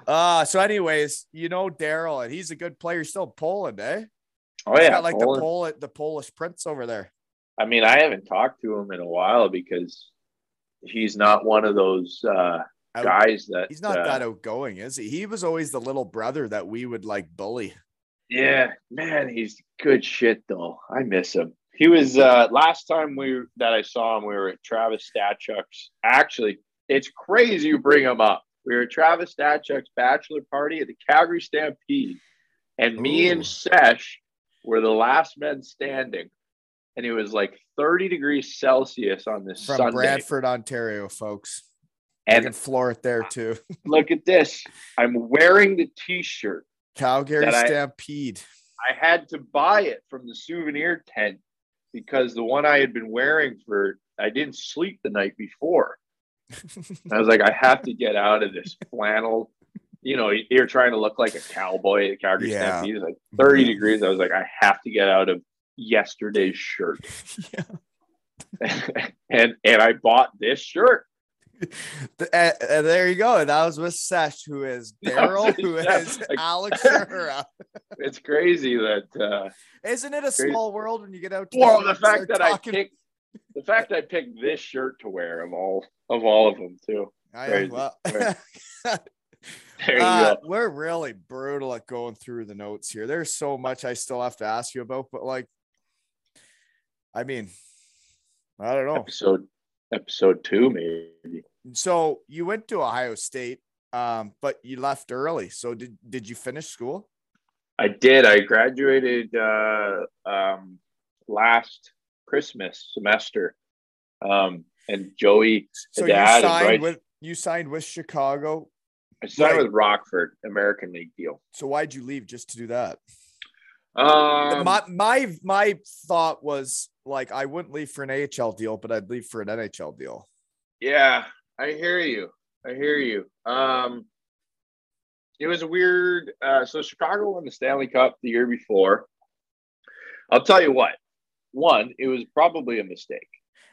uh so anyways you know Daryl and he's a good player He's still in Poland eh Oh He's yeah. got like Poland. the Pol the Polish prince over there. I mean, I haven't talked to him in a while because he's not one of those uh, guys that He's not uh, that outgoing, is he? He was always the little brother that we would like bully. Yeah, man, he's good shit though. I miss him. He was uh last time we that I saw him, we were at Travis Statchuk's. Actually, it's crazy you bring him up. We were at Travis Statchuk's bachelor party at the Calgary Stampede, and me and Sesh were the last men standing. And it was like 30 degrees Celsius on this From Sunday. Brantford, Ontario, folks. You and can floor it there too. look at this. I'm wearing the t-shirt. Calgary That I- Stampede. I had to buy it from the souvenir tent because the one I had been wearing for I didn't sleep the night before. I was like, I have to get out of this flannel. You know, you're trying to look like a cowboy at Calgary Yeah. Stampede. It's like 30 Mhm. degrees. I was like, I have to get out of yesterday's shirt. yeah. and and I bought this shirt. And- and there you go. And that was with Sesh, who is Daryl, who is Like- Alex Herrera. It's crazy that uh Isn't it a Crazy. small world when you get out? To well the fact that I talking- picked the fact I picked this shirt to wear of all of all of them too. I, well, Uh, go. we're really brutal at going through the notes here. There's so much I still have to ask you about, but like, I mean, I don't know. Episode episode two, maybe. So you went to Ohio State, um, but you left early. So did did you finish school? I did. I graduated uh, um, last Christmas semester, um, and Joey. So dad you signed with you signed with Chicago. I signed Right. with Rockford, American League deal. So why'd you leave just to do that? Um, my my my thought was like I wouldn't leave for an AHL deal, but I'd leave for an NHL deal. yeah, I hear you. I hear you. Um, it was a weird. Uh, so Chicago won the Stanley Cup the year before. I'll tell you what. One, it was probably a mistake.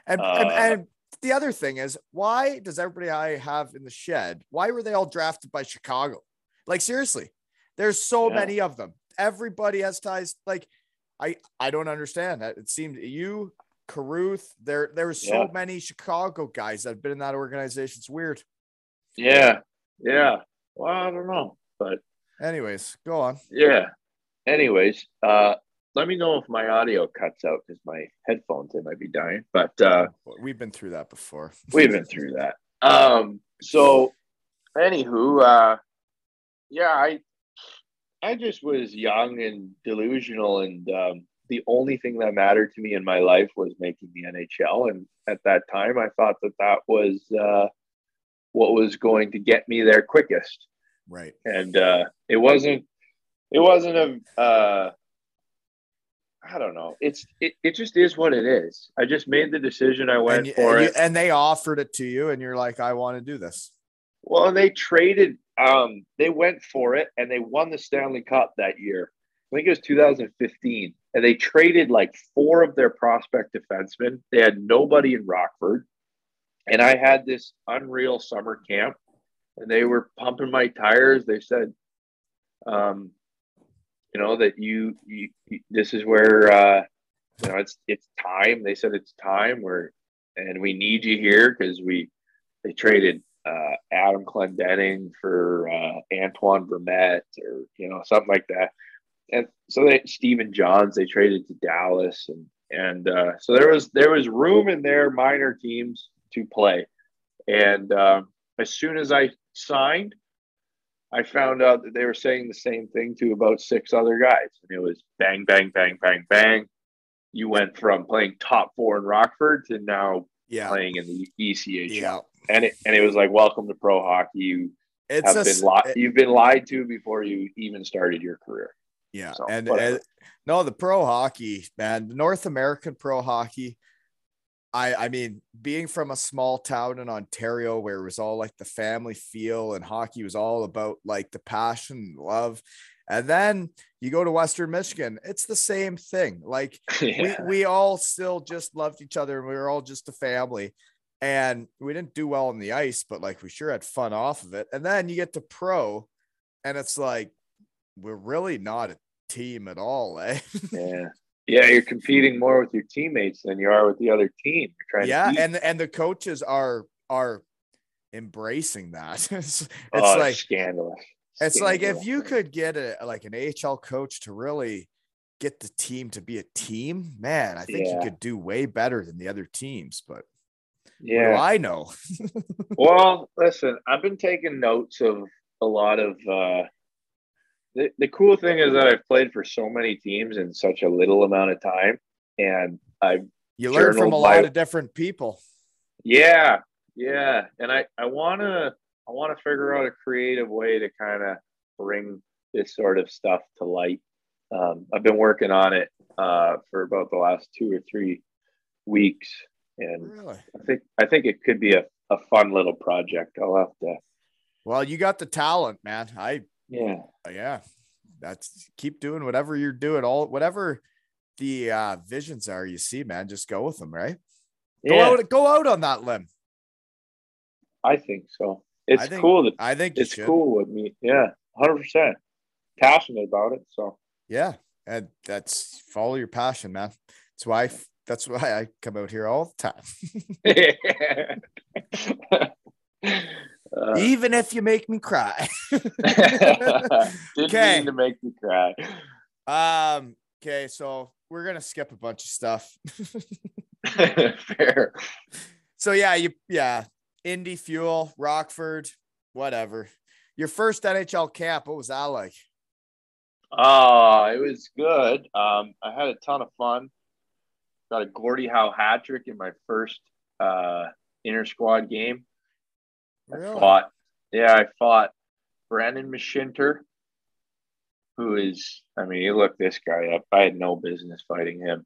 And, and, Uh, and the other thing is, why does everybody I have in the shed? Why were they all drafted by Chicago? Like seriously, There's so Yeah. many of them. Everybody has ties. Like, I I don't understand that. It seemed you, Carruth, there there was so Yeah. many Chicago guys that have been in that organization. It's weird. Yeah, yeah. Well, I don't know, but Anyways, go on. yeah. Anyways, uh, let me know if my audio cuts out because my headphones they might be dying. But uh, We've been through that before. we've been through that. Um, so, anywho, uh, yeah, I I just was young and delusional, and um, the only thing that mattered to me in my life was making the NHL. And at that time, I thought that that was uh, what was going to get me there quickest. Right. And uh, it wasn't. It wasn't a. Uh, I don't know. It's it, it just is what it is. I just made the decision. I went And, for and, it. you- and they offered it to you, and you're like, I want to do this. Well, they traded. Um, they went for it, and they won the Stanley Cup that year. I think it was 2015, and they traded like four of their prospect defensemen. They had nobody in Rockford, and I had this unreal summer camp, and they were pumping my tires. They said, um, you know, that you, you, this is where uh, you know it's it's time. They said it's time. Where and we need you here because we they traded uh, Adam Clendenning for uh, Antoine Vermette or you know something like that. And so they Stephen Johns they traded to Dallas and and uh, so there was there was room in their minor teams to play. And um, as soon as I signed, I found out that they were saying the same thing to about six other guys, and it was bang bang bang bang bang. You went from playing top four in Rockford to now Yeah. playing in the ECHL Yeah. and it and it was like welcome to pro hockey you It's have a, been li- you've been lied to before you even started your career Yeah, So, and, and no, the pro hockey, man, the North American pro hockey. I I mean, being from a small town in Ontario where it was all like the family feel and hockey was all about like the passion, and love, and then you go to Western Michigan, it's the same thing. Like yeah. we we all still just loved each other and we were all just a family and we didn't do well on the ice but like we sure had fun off of it and then you get to pro and it's like we're really not a team at all eh? yeah yeah you're competing more with your teammates than you are with the other team. You're trying yeah and and the coaches are are embracing that. It's, it's oh, like scandalous. it's like if you could get a like an AHL coach to really get the team to be a team man i think Yeah. you could do way better than the other teams but yeah. I know? Well listen i've been taking notes of a lot of uh the, the cool thing is that i've played for so many teams in such a little amount of time and i've You learn from a lot my- of different people. Yeah, yeah, and I I want to I want to figure out a creative way to kind of bring this sort of stuff to light. Um, I've been working on it uh, for about the last two or three weeks, and Really? I think I think it could be a, a fun little project. I'll have to. Well, you got the talent, man. I Yeah, yeah. That's keep doing whatever you're doing. All whatever the uh visions are you see, man. Just go with them, right? Go yeah, out go out on that limb. I think so. It's I think- cool that I think it's cool with me. Yeah, hundred percent passionate about it. So Yeah. And that's follow your passion, man. That's why that's why I come out here all the time. Uh, Even if you make me cry. Didn't Okay. mean to make me cry. um, okay, so we're gonna skip a bunch of stuff. Fair. So yeah, you yeah, Indy Fuel, Rockford, whatever. Your first NHL camp, what was that like? Uh, it was good. Um, I had a ton of fun. Got a Gordie Howe hat trick in my first uh, inter squad game. I fought, yeah, I fought Brandon Mashinter, who is, I mean, you look this guy up. I had no business fighting him.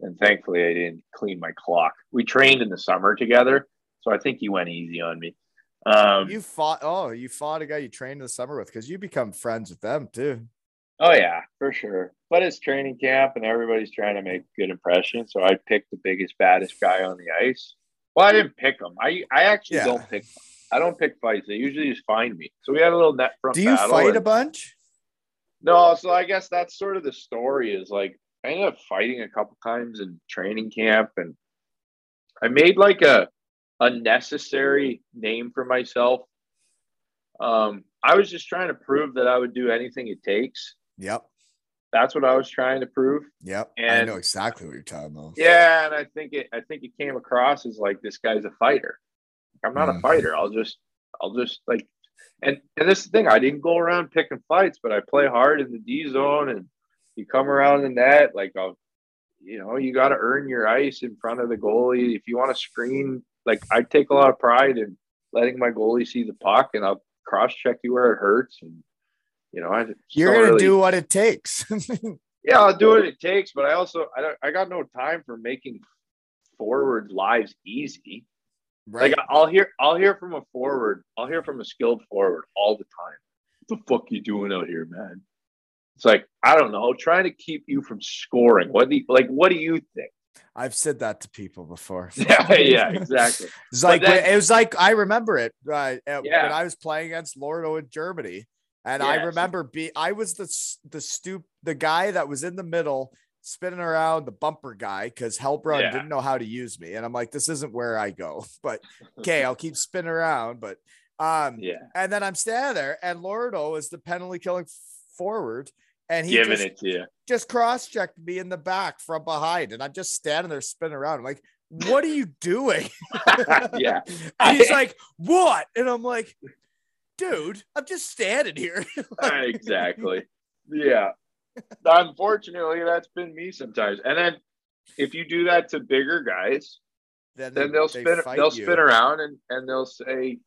And thankfully, I didn't clean my clock. We trained in the summer together. So I think he went easy on me. Um, You fought oh, you fought a guy you trained in the summer with because you become friends with them too. Oh yeah, for sure. But it's training camp and everybody's trying to make a good impression. So I picked the biggest, baddest guy on the ice. Well, I didn't pick him. I I actually Yeah. don't pick. I don't pick fights. They usually just find me. So we had a little net front Do you fight and- a bunch? No, so I guess that's sort of the story is like I ended up fighting a couple times in training camp and I made like a unnecessary name for myself. Um, I was just trying to prove that I would do anything it takes. Yep. That's what I was trying to prove. Yep. I know exactly what you're talking about. Yeah, and I think it I think it came across as like this guy's a fighter. I'm not a Mm. fighter. I'll just I'll just like and and this the thing, I didn't go around picking fights, but I play hard in the D zone and you come around the net, like I'll you know, you gotta earn your ice in front of the goalie. If you want to screen, like I take a lot of pride in letting my goalie see the puck and I'll cross check you where it hurts and you know, I You're gonna really- do what it takes. yeah, I'll do what it takes, but I also I don't I got no time for making forward lives easy. Right. Like I'll hear I'll hear from a forward, I'll hear from a skilled forward all the time. What the fuck you doing out here, man? It's like, I don't know, trying to keep you from scoring. What do you like what do you think? I've said that to people before. Yeah, yeah, exactly. It's like it was like I remember it uh, uh, Yeah. when I was playing against Lordo in Germany, and I remember be I was the the stoop the guy that was in the middle spinning around the bumper guy because Heilbronn Yeah. didn't know how to use me, and I'm like, this isn't where I go, but okay, I'll keep spinning around, but um, Yeah. and then I'm standing there, and Lordo is the penalty killing forward, and he Giving just, it to you. just cross checked me in the back from behind, and I'm just standing there spinning around. I'm like, what are you doing? yeah. And he's like, what? And I'm like, dude, I'm just standing here. exactly. Yeah. Unfortunately, that's been me sometimes. And then if you do that to bigger guys, then they'll they spin they'll you. spin around and and they'll say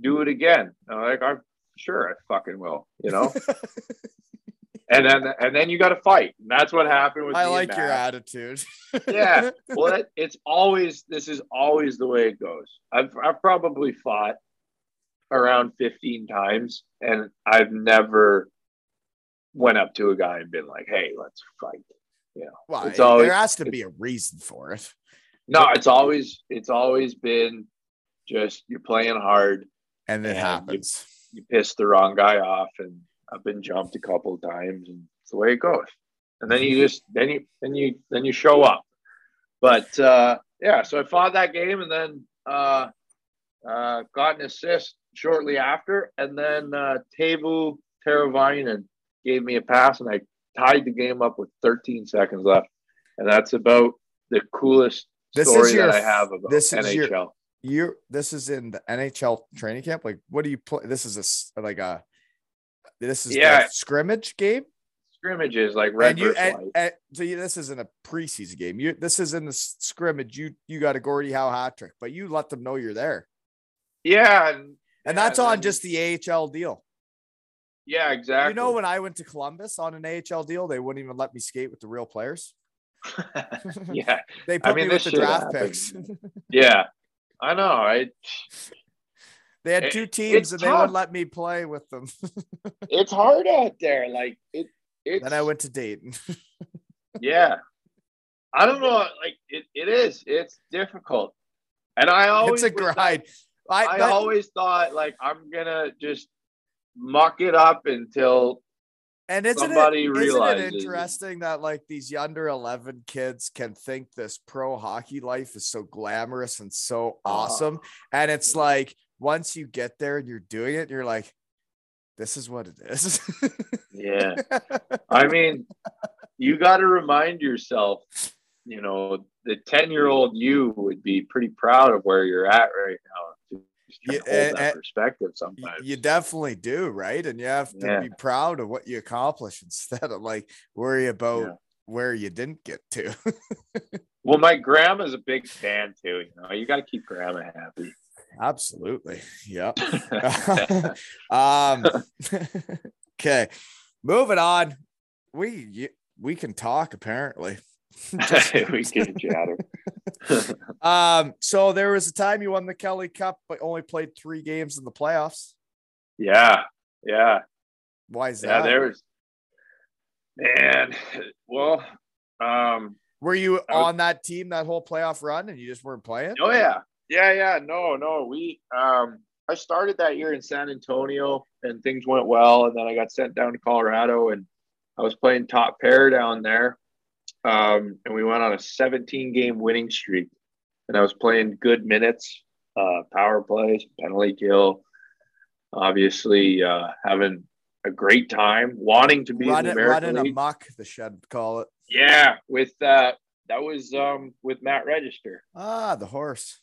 do it again I'm like i'm sure i fucking will you know and then and then you got to fight and that's what happened with I like your attitude. yeah well it, it's always this is always the way it goes i've i've probably fought around 15 times and i've never went up to a guy and been like hey let's fight you know well, It's it- always- there has to be a reason for it. no it's always it's always been just you're playing hard And it And you- happens. you piss the wrong guy off and I've been jumped a couple of times and it's the way it goes. And then you just then you then you then you show up. But uh yeah, so I fought that game and then uh uh got an assist shortly after and then uh Teuvo Teravainen gave me a pass and I tied the game up with 13 seconds left. And that's about the coolest This is story your- that I have about this is NHL. your- You this is in the NHL training camp. Like, what do you play? This is a like a this is Yeah. scrimmage game. Scrimmages like red and you and, and- so you, this isn't a preseason game. You this is in the scrimmage. You you got a Gordie Howe hat trick, but you let them know you're there, Yeah, and, and that's on just the AHL deal. Yeah, exactly. You know, when I went to Columbus on an AHL deal, they wouldn't even let me skate with the real players. yeah, They put mean, me with the draft happens. picks. yeah, I know. I they had two teams, and they wouldn't let me play with them. it's hard out there. Like it, it's then I went to Dayton. yeah. I don't know. Like it, it is. It's difficult, and I always it's a grind. I, I that- always thought like I'm gonna just muck it up until And isn't Somebody it, realizes isn't it. interesting that like these under 11 kids can think this pro hockey life is so glamorous and so Oh. awesome? And it's like once you get there and you're doing it, you're like, this is what it is. yeah. I mean, you got to remind yourself, you know, the 10 year old you would be pretty proud of where you're at right now. Just try to Yeah, that perspective sometimes. you definitely do, right? And you have to Yeah. be proud of what you accomplish instead of like worry about Yeah. where you didn't get to. well, my grandma's a big fan too. You know, you got to keep grandma happy. Absolutely. Yep. um okay moving on we we can talk apparently we can chatter. um so there was a time you won the kelly cup but only played three games in the playoffs yeah. Yeah. why is that? Yeah. that There was, man. Well, um, were you was- on that team that whole playoff run and you just weren't playing Oh yeah, yeah, yeah. No, no. We um, I started that year in San Antonio, and things went well, and then I got sent down to Colorado, and I was playing top pair down there, um, and we went on a 17 game winning streak. And I was playing good minutes, uh, power plays, penalty kill, obviously uh, having a great time, wanting to be in the American running amok, the shed call it. Yeah, with uh, that was um, with Matt Register. Ah, the horse.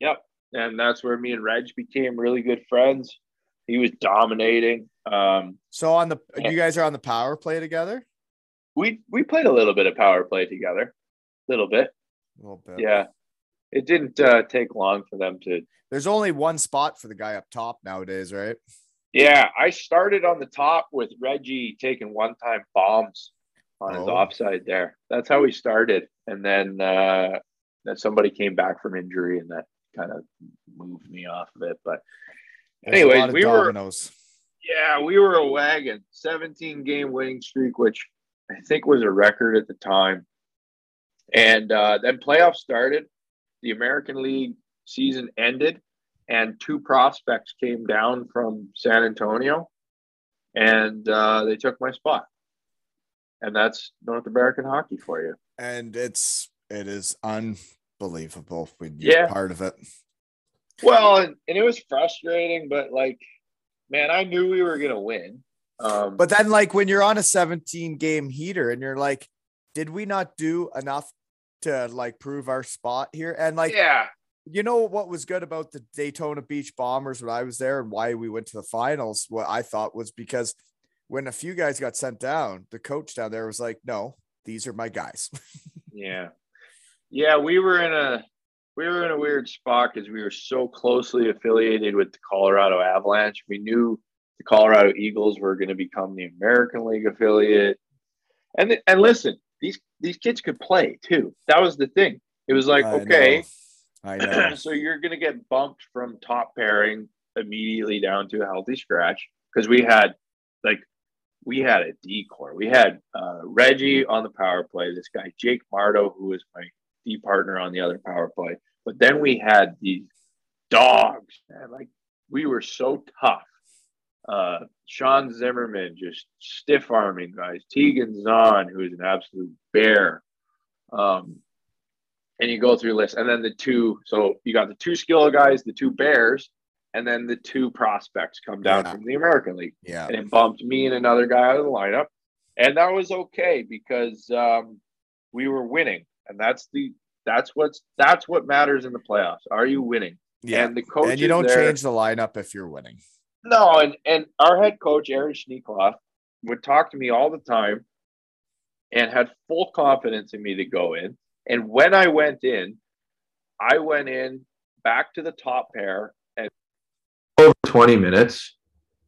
Yep. And that's where me and Reg became really good friends. He was dominating. Um, So on the you guys are on the power play together? We we played a little bit of power play together, a little bit. A little bit. Yeah. It didn't uh, take long for them to. There's only one spot for the guy up top nowadays, right? Yeah, I started on the top with Reggie taking one time bombs on his Oh. offside there. That's how we started. And then uh, then somebody came back from injury and that kind of moved me off of it. But There's a Anyways, lot of we were- Yeah, we were a wagon. 17 game winning streak, which I think was a record at the time. And uh, then playoffs started. The American League season ended, and two prospects came down from San Antonio, and uh, they took my spot. And that's North American hockey for you. and it's it is unbelievable when you're Yeah. part of it. Well, and, and it was frustrating, but like, man, I knew we were going to win. Um, But then, like when you're on a 17 game heater, and you're like, did we not do enough to like prove our spot here? And like, yeah, you know what was good about the Daytona Beach Bombers when I was there, and why we went to the finals? What I thought was because when a few guys got sent down, the coach down there was like, no, these are my guys. Yeah. Yeah, we were in a we were in a weird spot because we were so closely affiliated with the Colorado Avalanche. We knew the Colorado Eagles were going to become the American League affiliate. And and listen, these these kids could play too. That was the thing. It was like, I okay, know. I know. so you're going to get bumped from top pairing immediately down to a healthy scratch because we had like we had a decor. We had uh, Reggie on the power play. This guy Jake Mardo, who was my D partner on the other power play. But then we had these dogs. Man, like we were so tough. Uh, Sean Zimmerman just stiff arming guys. Teigan Zahn, who is an absolute bear. Um, and you go through lists, and then the two. So you got the two skill guys, the two bears, and then the two prospects come down Yeah. from the American League Yeah. and it bumped me and another guy out of the lineup. And that was okay because um, we were winning. And that's the that's what's that's what matters in the playoffs. Are you winning? Yeah. And the coach And you don't there, change the lineup if you're winning. No, and and our head coach Aaron Schneekloth would talk to me all the time and had full confidence in me to go in. And when I went in, I went in back to the top pair and over 20 minutes.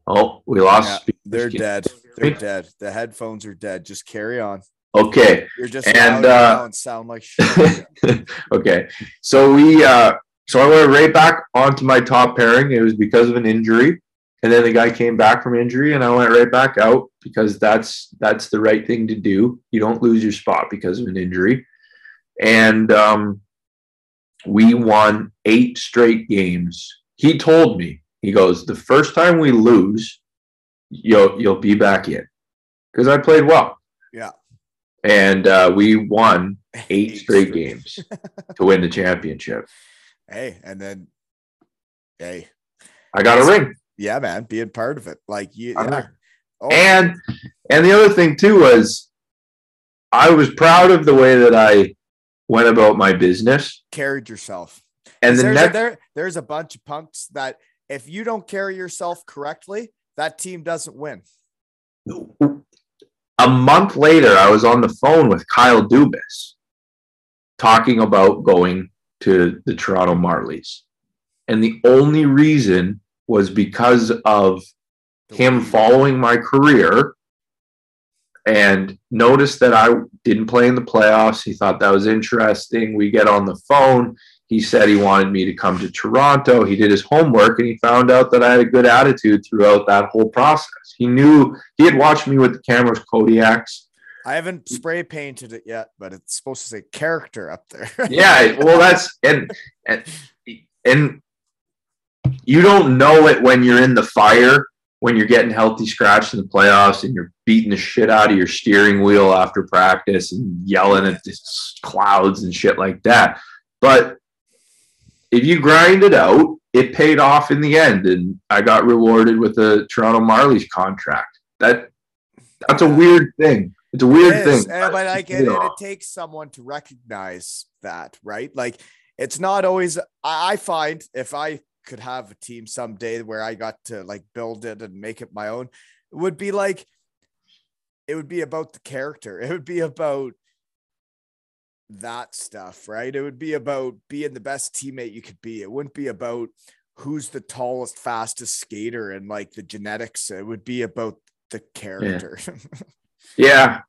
Oh, we lost. Yeah, they're dead. They're dead. The headphones are dead. Just carry on. Okay. You're just And, uh, and sound like shit. okay. So we uh so I went right back onto my top pairing. It was because of an injury. And then the guy came back from injury and I went right back out because that's that's the right thing to do. You don't lose your spot because of an injury. And um we won eight straight games. He told me, he goes, the first time we lose, you'll you'll be back in. Because I played well. Yeah. And uh, we won eight Eight straight straight. games to win the championship. Hey, and then, hey, I got a ring. Yeah, man, being part of it, like you, I'm yeah. Oh, And and the other thing too was I was proud of the way that I went about my business. carried yourself. And the there's, next a, there, there's a bunch of punks that if you don't carry yourself correctly, that team doesn't win. a month later, I was on the phone with Kyle Dubas talking about going to the Toronto Marlies. And the only reason was because of him following my career and noticed that I didn't play in the playoffs. He thought that was interesting. We get on the phone. He said he wanted me to come to Toronto. He did his homework and he found out that I had a good attitude throughout that whole process. He knew he had watched me with the cameras Kodiaks. I haven't spray painted it yet, but it's supposed to say character up there. Yeah, well that's and and and you don't know it when you're in the fire when you're getting healthy scratched in the playoffs and you're beating the shit out of your steering wheel after practice and yelling at the clouds and shit like that. But if you grind it out, it paid off in the end, and I got rewarded with a Toronto Marlies contract. That that's a weird thing. It's a weird It thing. and, but like it, it, it takes someone to recognize that, right? Like it's not always. I find if I could have a team someday where I got to like build it and make it my own, it would be like it would be about the character. It would be about that stuff, right? It would be about being the best teammate you could be. It wouldn't be about who's the tallest, fastest skater and like the genetics. It would be about the character. yeah,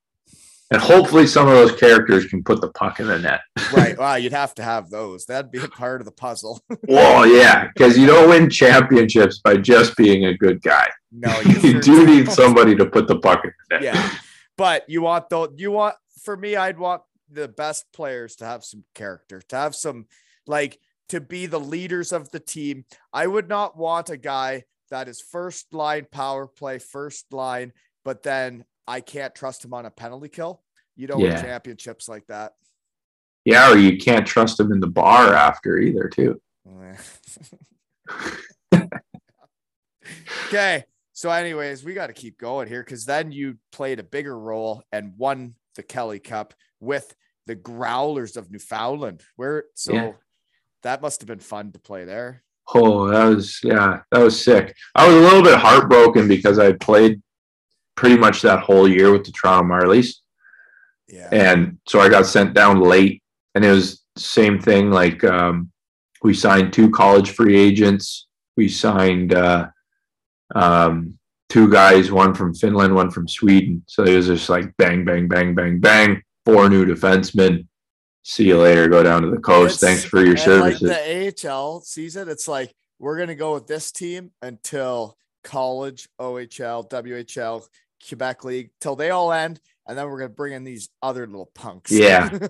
and hopefully some of those characters can put the puck in the net. right. Wow, you'd have to have those. That'd be a part of the puzzle. well, yeah, because you don't win championships by just being a good guy. No, You sure do need somebody to put the puck in the net. Yeah, but you want though. You want for me, I'd want the best players to have some character, to have some like to be the leaders of the team. I would not want a guy that is first line power play, first line, but then I can't trust him on a penalty kill. You don't win championships like that. Yeah, or you can't trust them in the bar after either, too. okay. So, anyways, we got to keep going here because then you played a bigger role and won the Kelly Cup with the Growlers of Newfoundland. Where so Yeah. that must have been fun to play there. Oh, that was yeah, that was sick. I was a little bit heartbroken because I played pretty much that whole year with the Toronto Marlies, Yeah. and so I got sent down late. And it was same thing. Like um, we signed two college free agents. We signed uh, um, two guys, one from Finland, one from Sweden. So it was just like bang, bang, bang, bang, bang. Four new defensemen. See you later. Go down to the coast. It's- Thanks for your services. Like the AHL season, it's like we're gonna go with this team until college, OHL, WHL, Quebec League, till they all end, and then we're gonna bring in these other little punks. Yeah.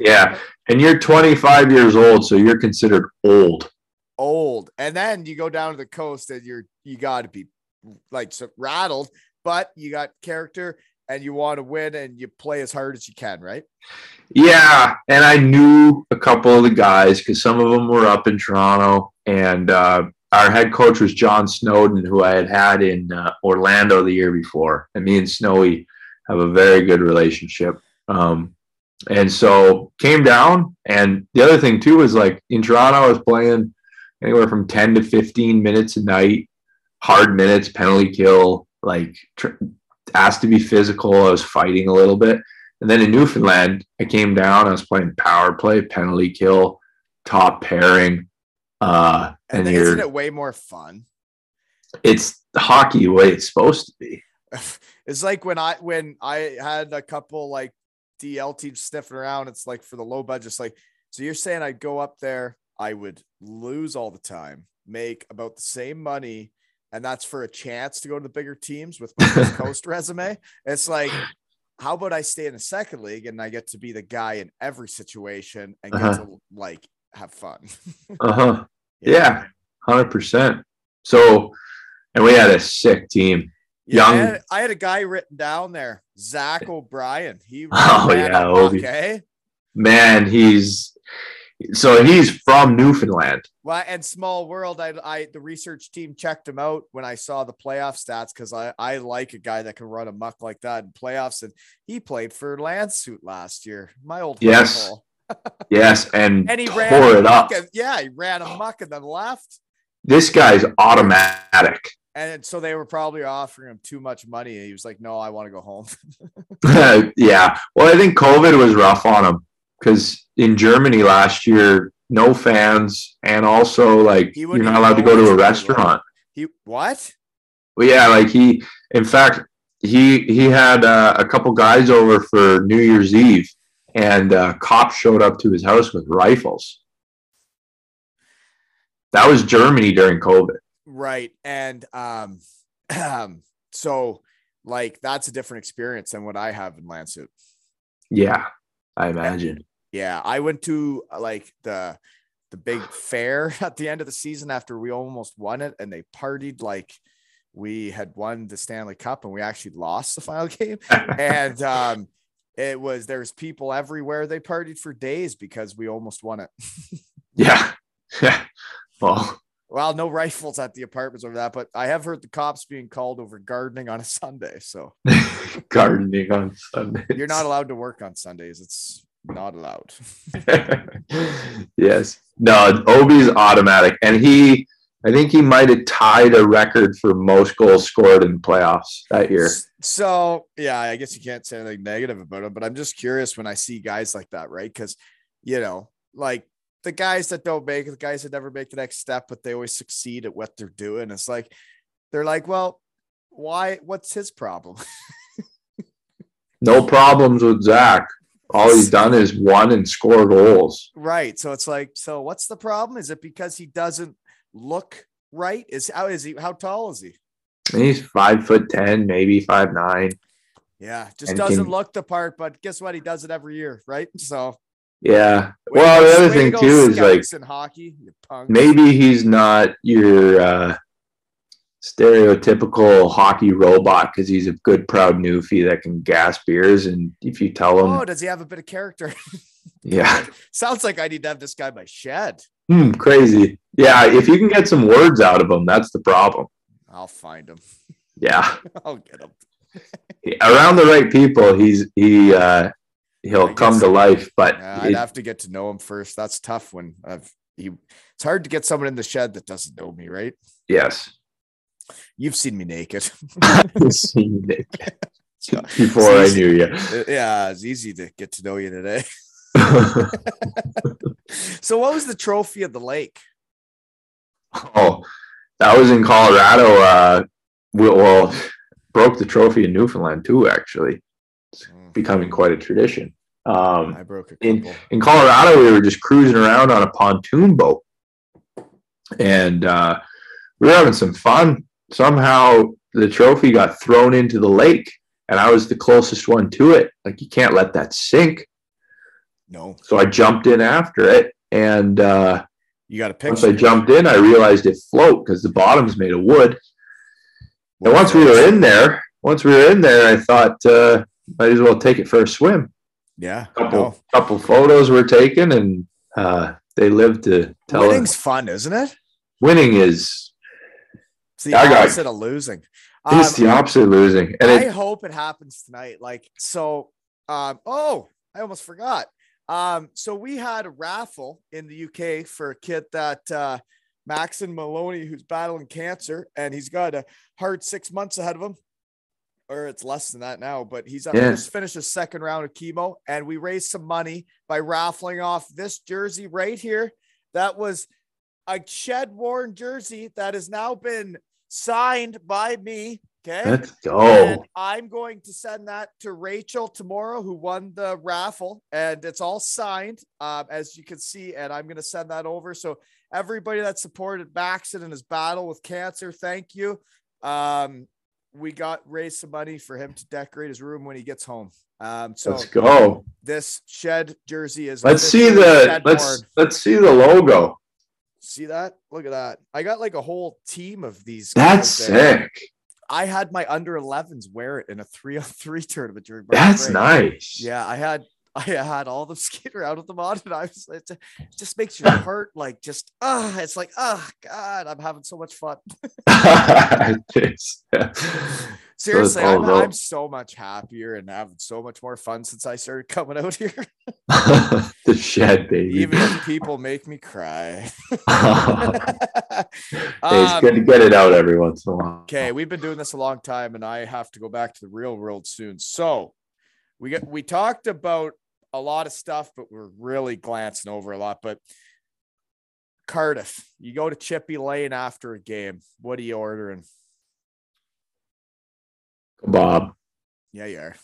Yeah. And you're 25 years old, so you're considered old. old. And then you go down to the coast and you're you got to be like so rattled, but you got character and you want to win and you play as hard as you can, right? Yeah. And I knew a couple of the guys because some of them were up in Toronto. And uh, our head coach was John Snowden, who I had had in uh, Orlando the year before. And me and Snowy have a very good relationship. Um, and so came down. And the other thing, too, was like in Toronto, I was playing anywhere from 10 to 15 minutes a night, hard minutes, penalty kill, like tr- asked to be physical. I was fighting a little bit. And then in Newfoundland, I came down, I was playing power play, penalty kill, top pairing. Uh, And, and isn't it way more fun? it's hockey the way it's supposed to be. It's like when I when I had a couple like DEL teams sniffing around. It's like for the low budget. It's like so you're saying I'd go up there, I would lose all the time, make about the same money, and that's for a chance to go to the bigger teams with my Coast resume. It's like, how about I stay in the second league and I get to be the guy in every situation and get Uh-huh. to like have fun. Uh huh. Yeah, hundred percent. So, and we had a sick team. Yeah, I had, I had a guy written down there, Zach O'Brien. He Oh, yeah, eh? Man, he's so he's from Newfoundland. Well, and small world, I, I the research team checked him out when I saw the playoff stats because I, I like a guy that can run a muck like that in playoffs, and he played for Landshut last year. My old Yes. Yes, and, and he tore ran it up. and- yeah, he ran a muck and then left, This guy's automatic. And so they were probably offering him too much money, and he was like, "No, I want to go home." yeah. Well, I think COVID was rough on him because in Germany last year, no fans, and also like you're wouldn't allowed to go to a restaurant. he what? Well, yeah, like he, in fact, he he had uh, a couple guys over for New Year's Eve, and uh, cops showed up to his house with rifles. That was Germany during COVID. Right. And um, so like that's a different experience than what I have in Landshut. Yeah, I imagine. Yeah, I went to uh, like the the big fair at the end of the season after we almost won it, and they partied like we had won the Stanley Cup and we actually lost the final game. and um, it was there's people everywhere. They partied for days because we almost won it. yeah. Yeah. Well, well, no rifles at the apartments over that, but I have heard the cops being called over gardening on a Sunday. So gardening on Sunday. You're not allowed to work on Sundays. It's not allowed. yes. No, Obi's automatic. And he I think he might have tied a record for most goals scored in playoffs that year. So yeah, I guess you can't say anything negative about him, but I'm just curious when I see guys like that, right? Because you know, like the guys that don't make it, the guys that never make the next step, but they always succeed at what they're doing. It's like they're like, well, why? What's his problem? no problems with Zach. All he's done is won and score goals. Right. So it's like, so what's the problem? Is it because he doesn't look right? Is how is he? How tall is he? He's five foot ten, maybe five nine. Yeah, just doesn't can, look the part, but guess what? He does it every year, right? So yeah. Well, the other thing too is like hockey, maybe he's not your uh, stereotypical hockey robot because he's a good, proud newfie that can gas beers. And if you tell him, oh, does he have a bit of character? yeah. Sounds like I need to have this guy by shed. Hmm, crazy. Yeah, if you can get some words out of him, that's the problem. I'll find him. Yeah, I'll get him. Around the right people, he's he uh he'll come to life. But yeah, I'd have to get to know him first. That's tough when I've he. It's hard to get someone in the shed that doesn't know me, right? Yes. You've seen me naked. seen me naked. Before I knew you. Yeah, it's easy to get to know you today. so what was the trophy of the lake? Oh, that was in Colorado. Uh, we well, broke the trophy in Newfoundland too. Actually. Becoming quite a tradition. Um, I broke in in Colorado. We were just cruising around on a pontoon boat, and uh, we were having some fun. Somehow, the trophy got thrown into the lake, and I was the closest one to it. Like you can't let that sink. No. So I jumped in after it, and uh, you got a picture. Once I jumped in, I realized it float because the bottom's made of wood. And once we were in there, once we were in there, I thought uh, might as well take it for a swim. Yeah, couple couple photos were taken, and uh, they lived to tell. Winning's us. fun, isn't it? Winning is. It's the opposite got, of losing. It's um, the opposite of losing, and I it, hope it happens tonight. Like so. Um, oh, I almost forgot. Um, so we had a raffle in the UK for a kid that uh, Maxon Maloney, who's battling cancer, and he's got a hard six months ahead of him, or it's less than that now. But he's uh, yeah. just finished his second round of chemo, and we raised some money by raffling off this jersey right here. That was a shed worn jersey that has now been signed by me Okay. Let's go. And I'm going to send that to Rachel tomorrow, who won the raffle, and it's all signed, um, as you can see. And I'm going to send that over. So everybody that supported Maxon in his battle with cancer, thank you. Um, we got raised some money for him to decorate his room when he gets home. Um, so let's go. This shed jersey is. Let's see the let's let's see the logo. See that? Look at that. I got like a whole team of these. That's sick. I had my under 11s wear it in a three on three tournament during. That's break. nice. Yeah, I had I had all the skater out of the mod, and I was it just makes your heart like just ah, uh, it's like ah, oh, God, I'm having so much fun. Seriously, I'm, I'm, so much happier and having so much more fun since I started coming out here. the shed, baby. Even if people make me cry. hey, it's um, good to get it out every once in a while. Okay, we've been doing this a long time, and I have to go back to the real world soon. So we get we talked about a lot of stuff, but we're really glancing over a lot. But Cardiff, you go to Chippy Lane after a game. What are you ordering? Bob. Yeah, you are.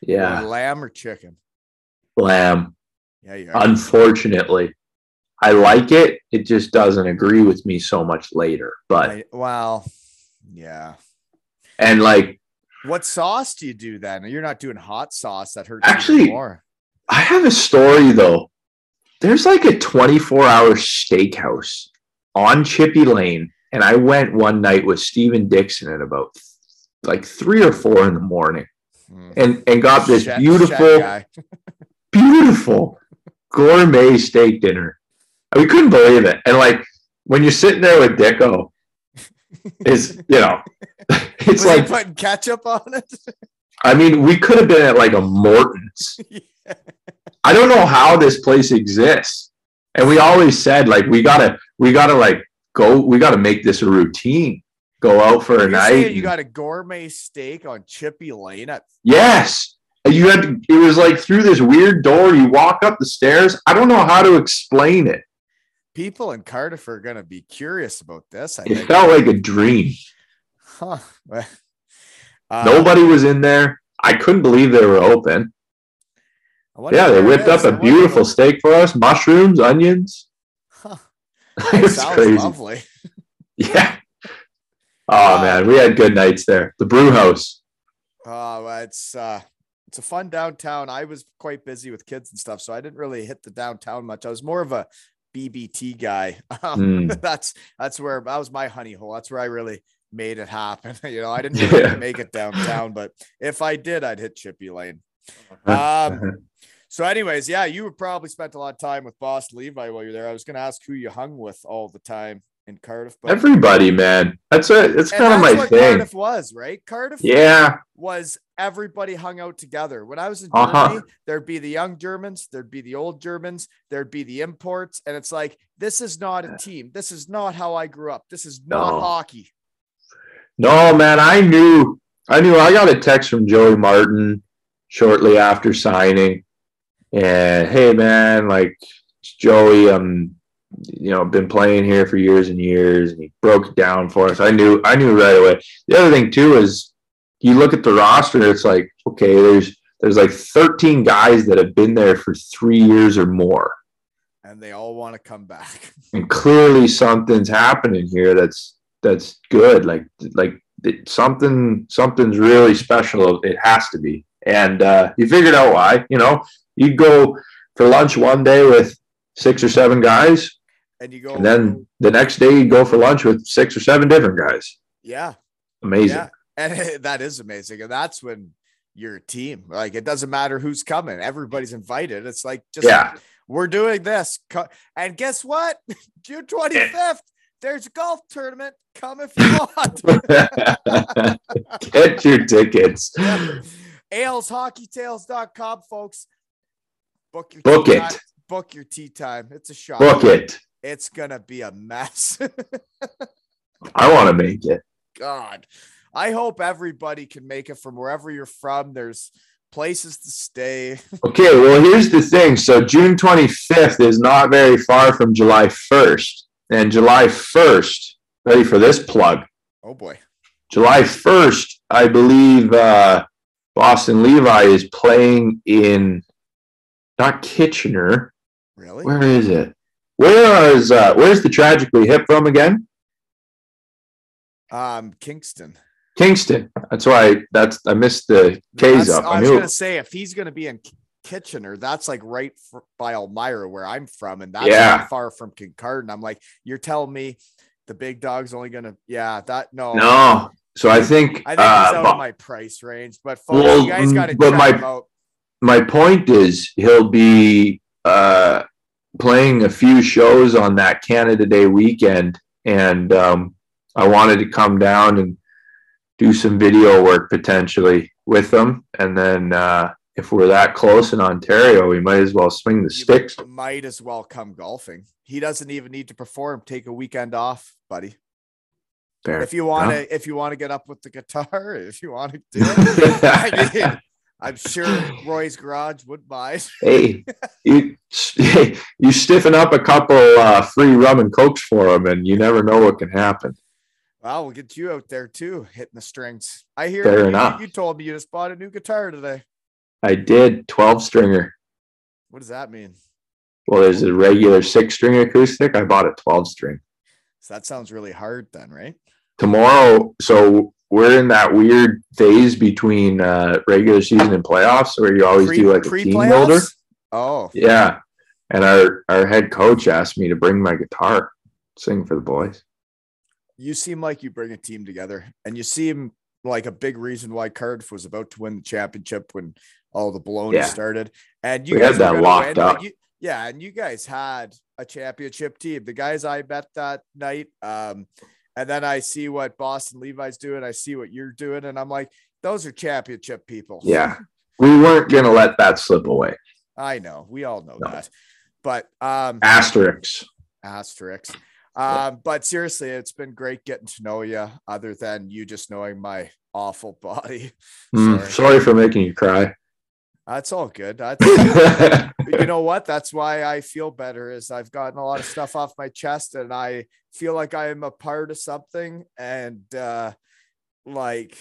Yeah. lamb or chicken? Lamb. Yeah, you are. Unfortunately, I like it. It just doesn't agree with me so much later. But I, well, yeah. And like, what sauce do you do then? You're not doing hot sauce. That hurts actually more. I have a story though. There's like a 24 hour steakhouse on Chippy Lane And I went one night with Steven Dixon at about like three or four in the morning Hmm. and, and got this Shed- beautiful, guy. beautiful gourmet steak dinner. We couldn't believe it. And like when you're sitting there with Dicko, is you know, it's like putting ketchup on it? I mean, we could have been at like a Morton's. I don't know how this place exists. And we always said like we gotta we gotta like go we gotta make this a routine. Go out for a You're night. you got a gourmet steak on Chippy Lane at yes. You had to, it was like through this weird door, you walk up the stairs. I don't know how to explain it. people in Cardiff are gonna be curious about this. I It think. felt like a dream. Huh. Uh, Nobody was in there. I couldn't believe they were open. Yeah, they whipped up is. I a beautiful steak for us, mushrooms, onions. Huh. it Sounds crazy. lovely. Yeah. Oh Uh, man, we had good nights there. The brew house. Oh, well, it's uh, it's a fun downtown. I was quite busy with kids and stuff, so I didn't really hit the downtown much. I was more of a BBT guy. Um, Mm. that's that's where that was my honey hole. That's where I really made it happen. you know, I didn't really make it downtown, but if I did, I'd hit Chippy Lane. Uh-huh. Um, so, anyways, yeah, you probably spent a lot of time with Boss Levi while you're there. I was going to ask who you hung with all the time in Cardiff, but Everybody, man. That's a it's kind of my what thing. Cardiff was, right? Cardiff Yeah. was everybody hung out together. When I was in Uh-huh. Germany, there'd be the young Germans, there'd be the old Germans, there'd be the imports, and it's like this is not a team. This is not how I grew up. This is not No. hockey. No, man, I knew I knew I got a text from Joey Martin shortly after signing. And hey man, like Joey, um, you know, been playing here for years and years, and he broke it down for us. I knew I knew right away. The other thing too is you look at the roster, it's like, okay, there's there's like 13 guys that have been there for three years or more. And they all want to come back. and clearly something's happening here that's that's good like like it, something something's really special it has to be and uh you figured out why you know you'd go for lunch one day with six or seven guys And you go, and then the next day you'd go for lunch with six or seven different guys yeah, amazing yeah. And that is amazing. And that's when you're team. Like it doesn't matter who's coming, everybody's invited. It's like just Yeah. we're doing this. And guess what? June 25th, there's a golf tournament. Come if you want. get your tickets Yeah. aleshockeytales.com folks book your Book tea it. time. book your tea time it's a shot book it it's gonna be a mess i want to make it god i hope everybody can make it from wherever you're from there's places to stay Okay, well, here's the thing. So June 25th is not very far from July 1st. And July 1st, ready for this plug? oh boy July 1st, I believe uh, Boston Levi is playing in not Kitchener. really Where is it? Where is uh, where's the tragically hip from again? um kingston Kingston. That's why that's I missed the K's That's- up. i I was gonna say if he's gonna be in Kitchener, that's like right by Elmira, where I'm from, and that's Yeah. not far from Kincardine. I'm like, you're telling me the big dog's only gonna, yeah, that no, no. So I think I think uh, he's out Bo- of my price range, but folks, Well, you guys got to but check my- him out. my point is he'll be uh, playing a few shows on that Canada Day weekend, and um, I wanted to come down and do some video work potentially with them, and then uh, if we're that close in Ontario, we might as well swing the You sticks. might as well come golfing. He doesn't even need to perform. Take a weekend off, buddy. Fair. If you want to, if you want to get up with the guitar, if you want to do it, I mean, I'm sure Roy's Garage would buy. hey, you hey, you stiffen up a couple uh, free rum and cokes for him, and you never know what can happen. Well, we'll get you out there too, hitting the strings. I hear Fair you, enough. you told me you just bought a new guitar today. I did twelve stringer. What does that mean? Well, there's a regular six string acoustic. I bought a 12 string. So that sounds really hard then, right? Tomorrow, so we're in that weird phase between uh, regular season and playoffs where you always do like a team builder. Oh, Yeah. And our, our head coach asked me to bring my guitar, sing for the boys. you seem like you bring a team together, and you seem like a big reason why Cardiff was about to win the championship when all the baloney Yeah. started. And you We guys had that locked win, like, up. you- yeah, and you guys had a championship team. The guys I met that night, um, and then I see what Boston Levi's doing. I see what you're doing, and I'm like, those are championship people. Yeah. We weren't going to let that slip away. I know. We all know No. that. But um, Asterisks. asterisks. Um, but seriously, it's been great getting to know you, other than you just knowing my awful body. Mm, Sorry. sorry for making you cry. That's all good. That's you know what? That's why I feel better is I've gotten a lot of stuff off my chest and I feel like I am a part of something and uh like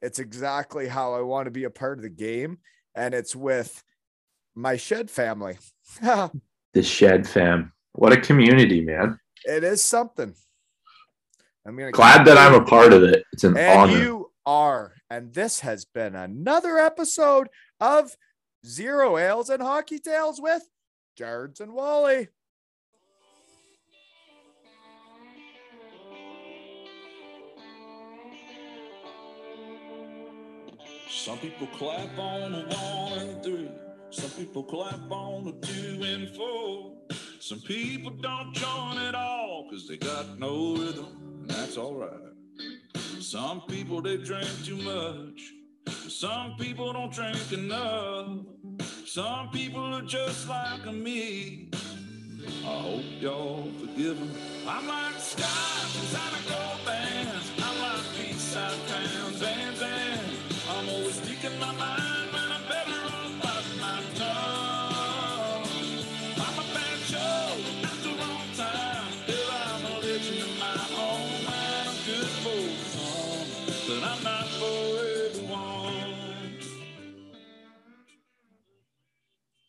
it's exactly how I want to be a part of the game and it's with my shed family. the Shed fam. What a community, man. it is something. I'm gonna Glad that I'm a part of it. It's an and honor. you are. And this has been another episode of Zero Ales and Hockey Tales with Jards and Wally. Some people clap on a one and three. Some people clap on a two and four. Some people don't join at all because they got no rhythm, and that's all right. Some people they drink too much. Some people don't drink enough. Some people are just like me. I hope y'all forgive 'em. I'm like stars inside a gold bands. I'm like peace out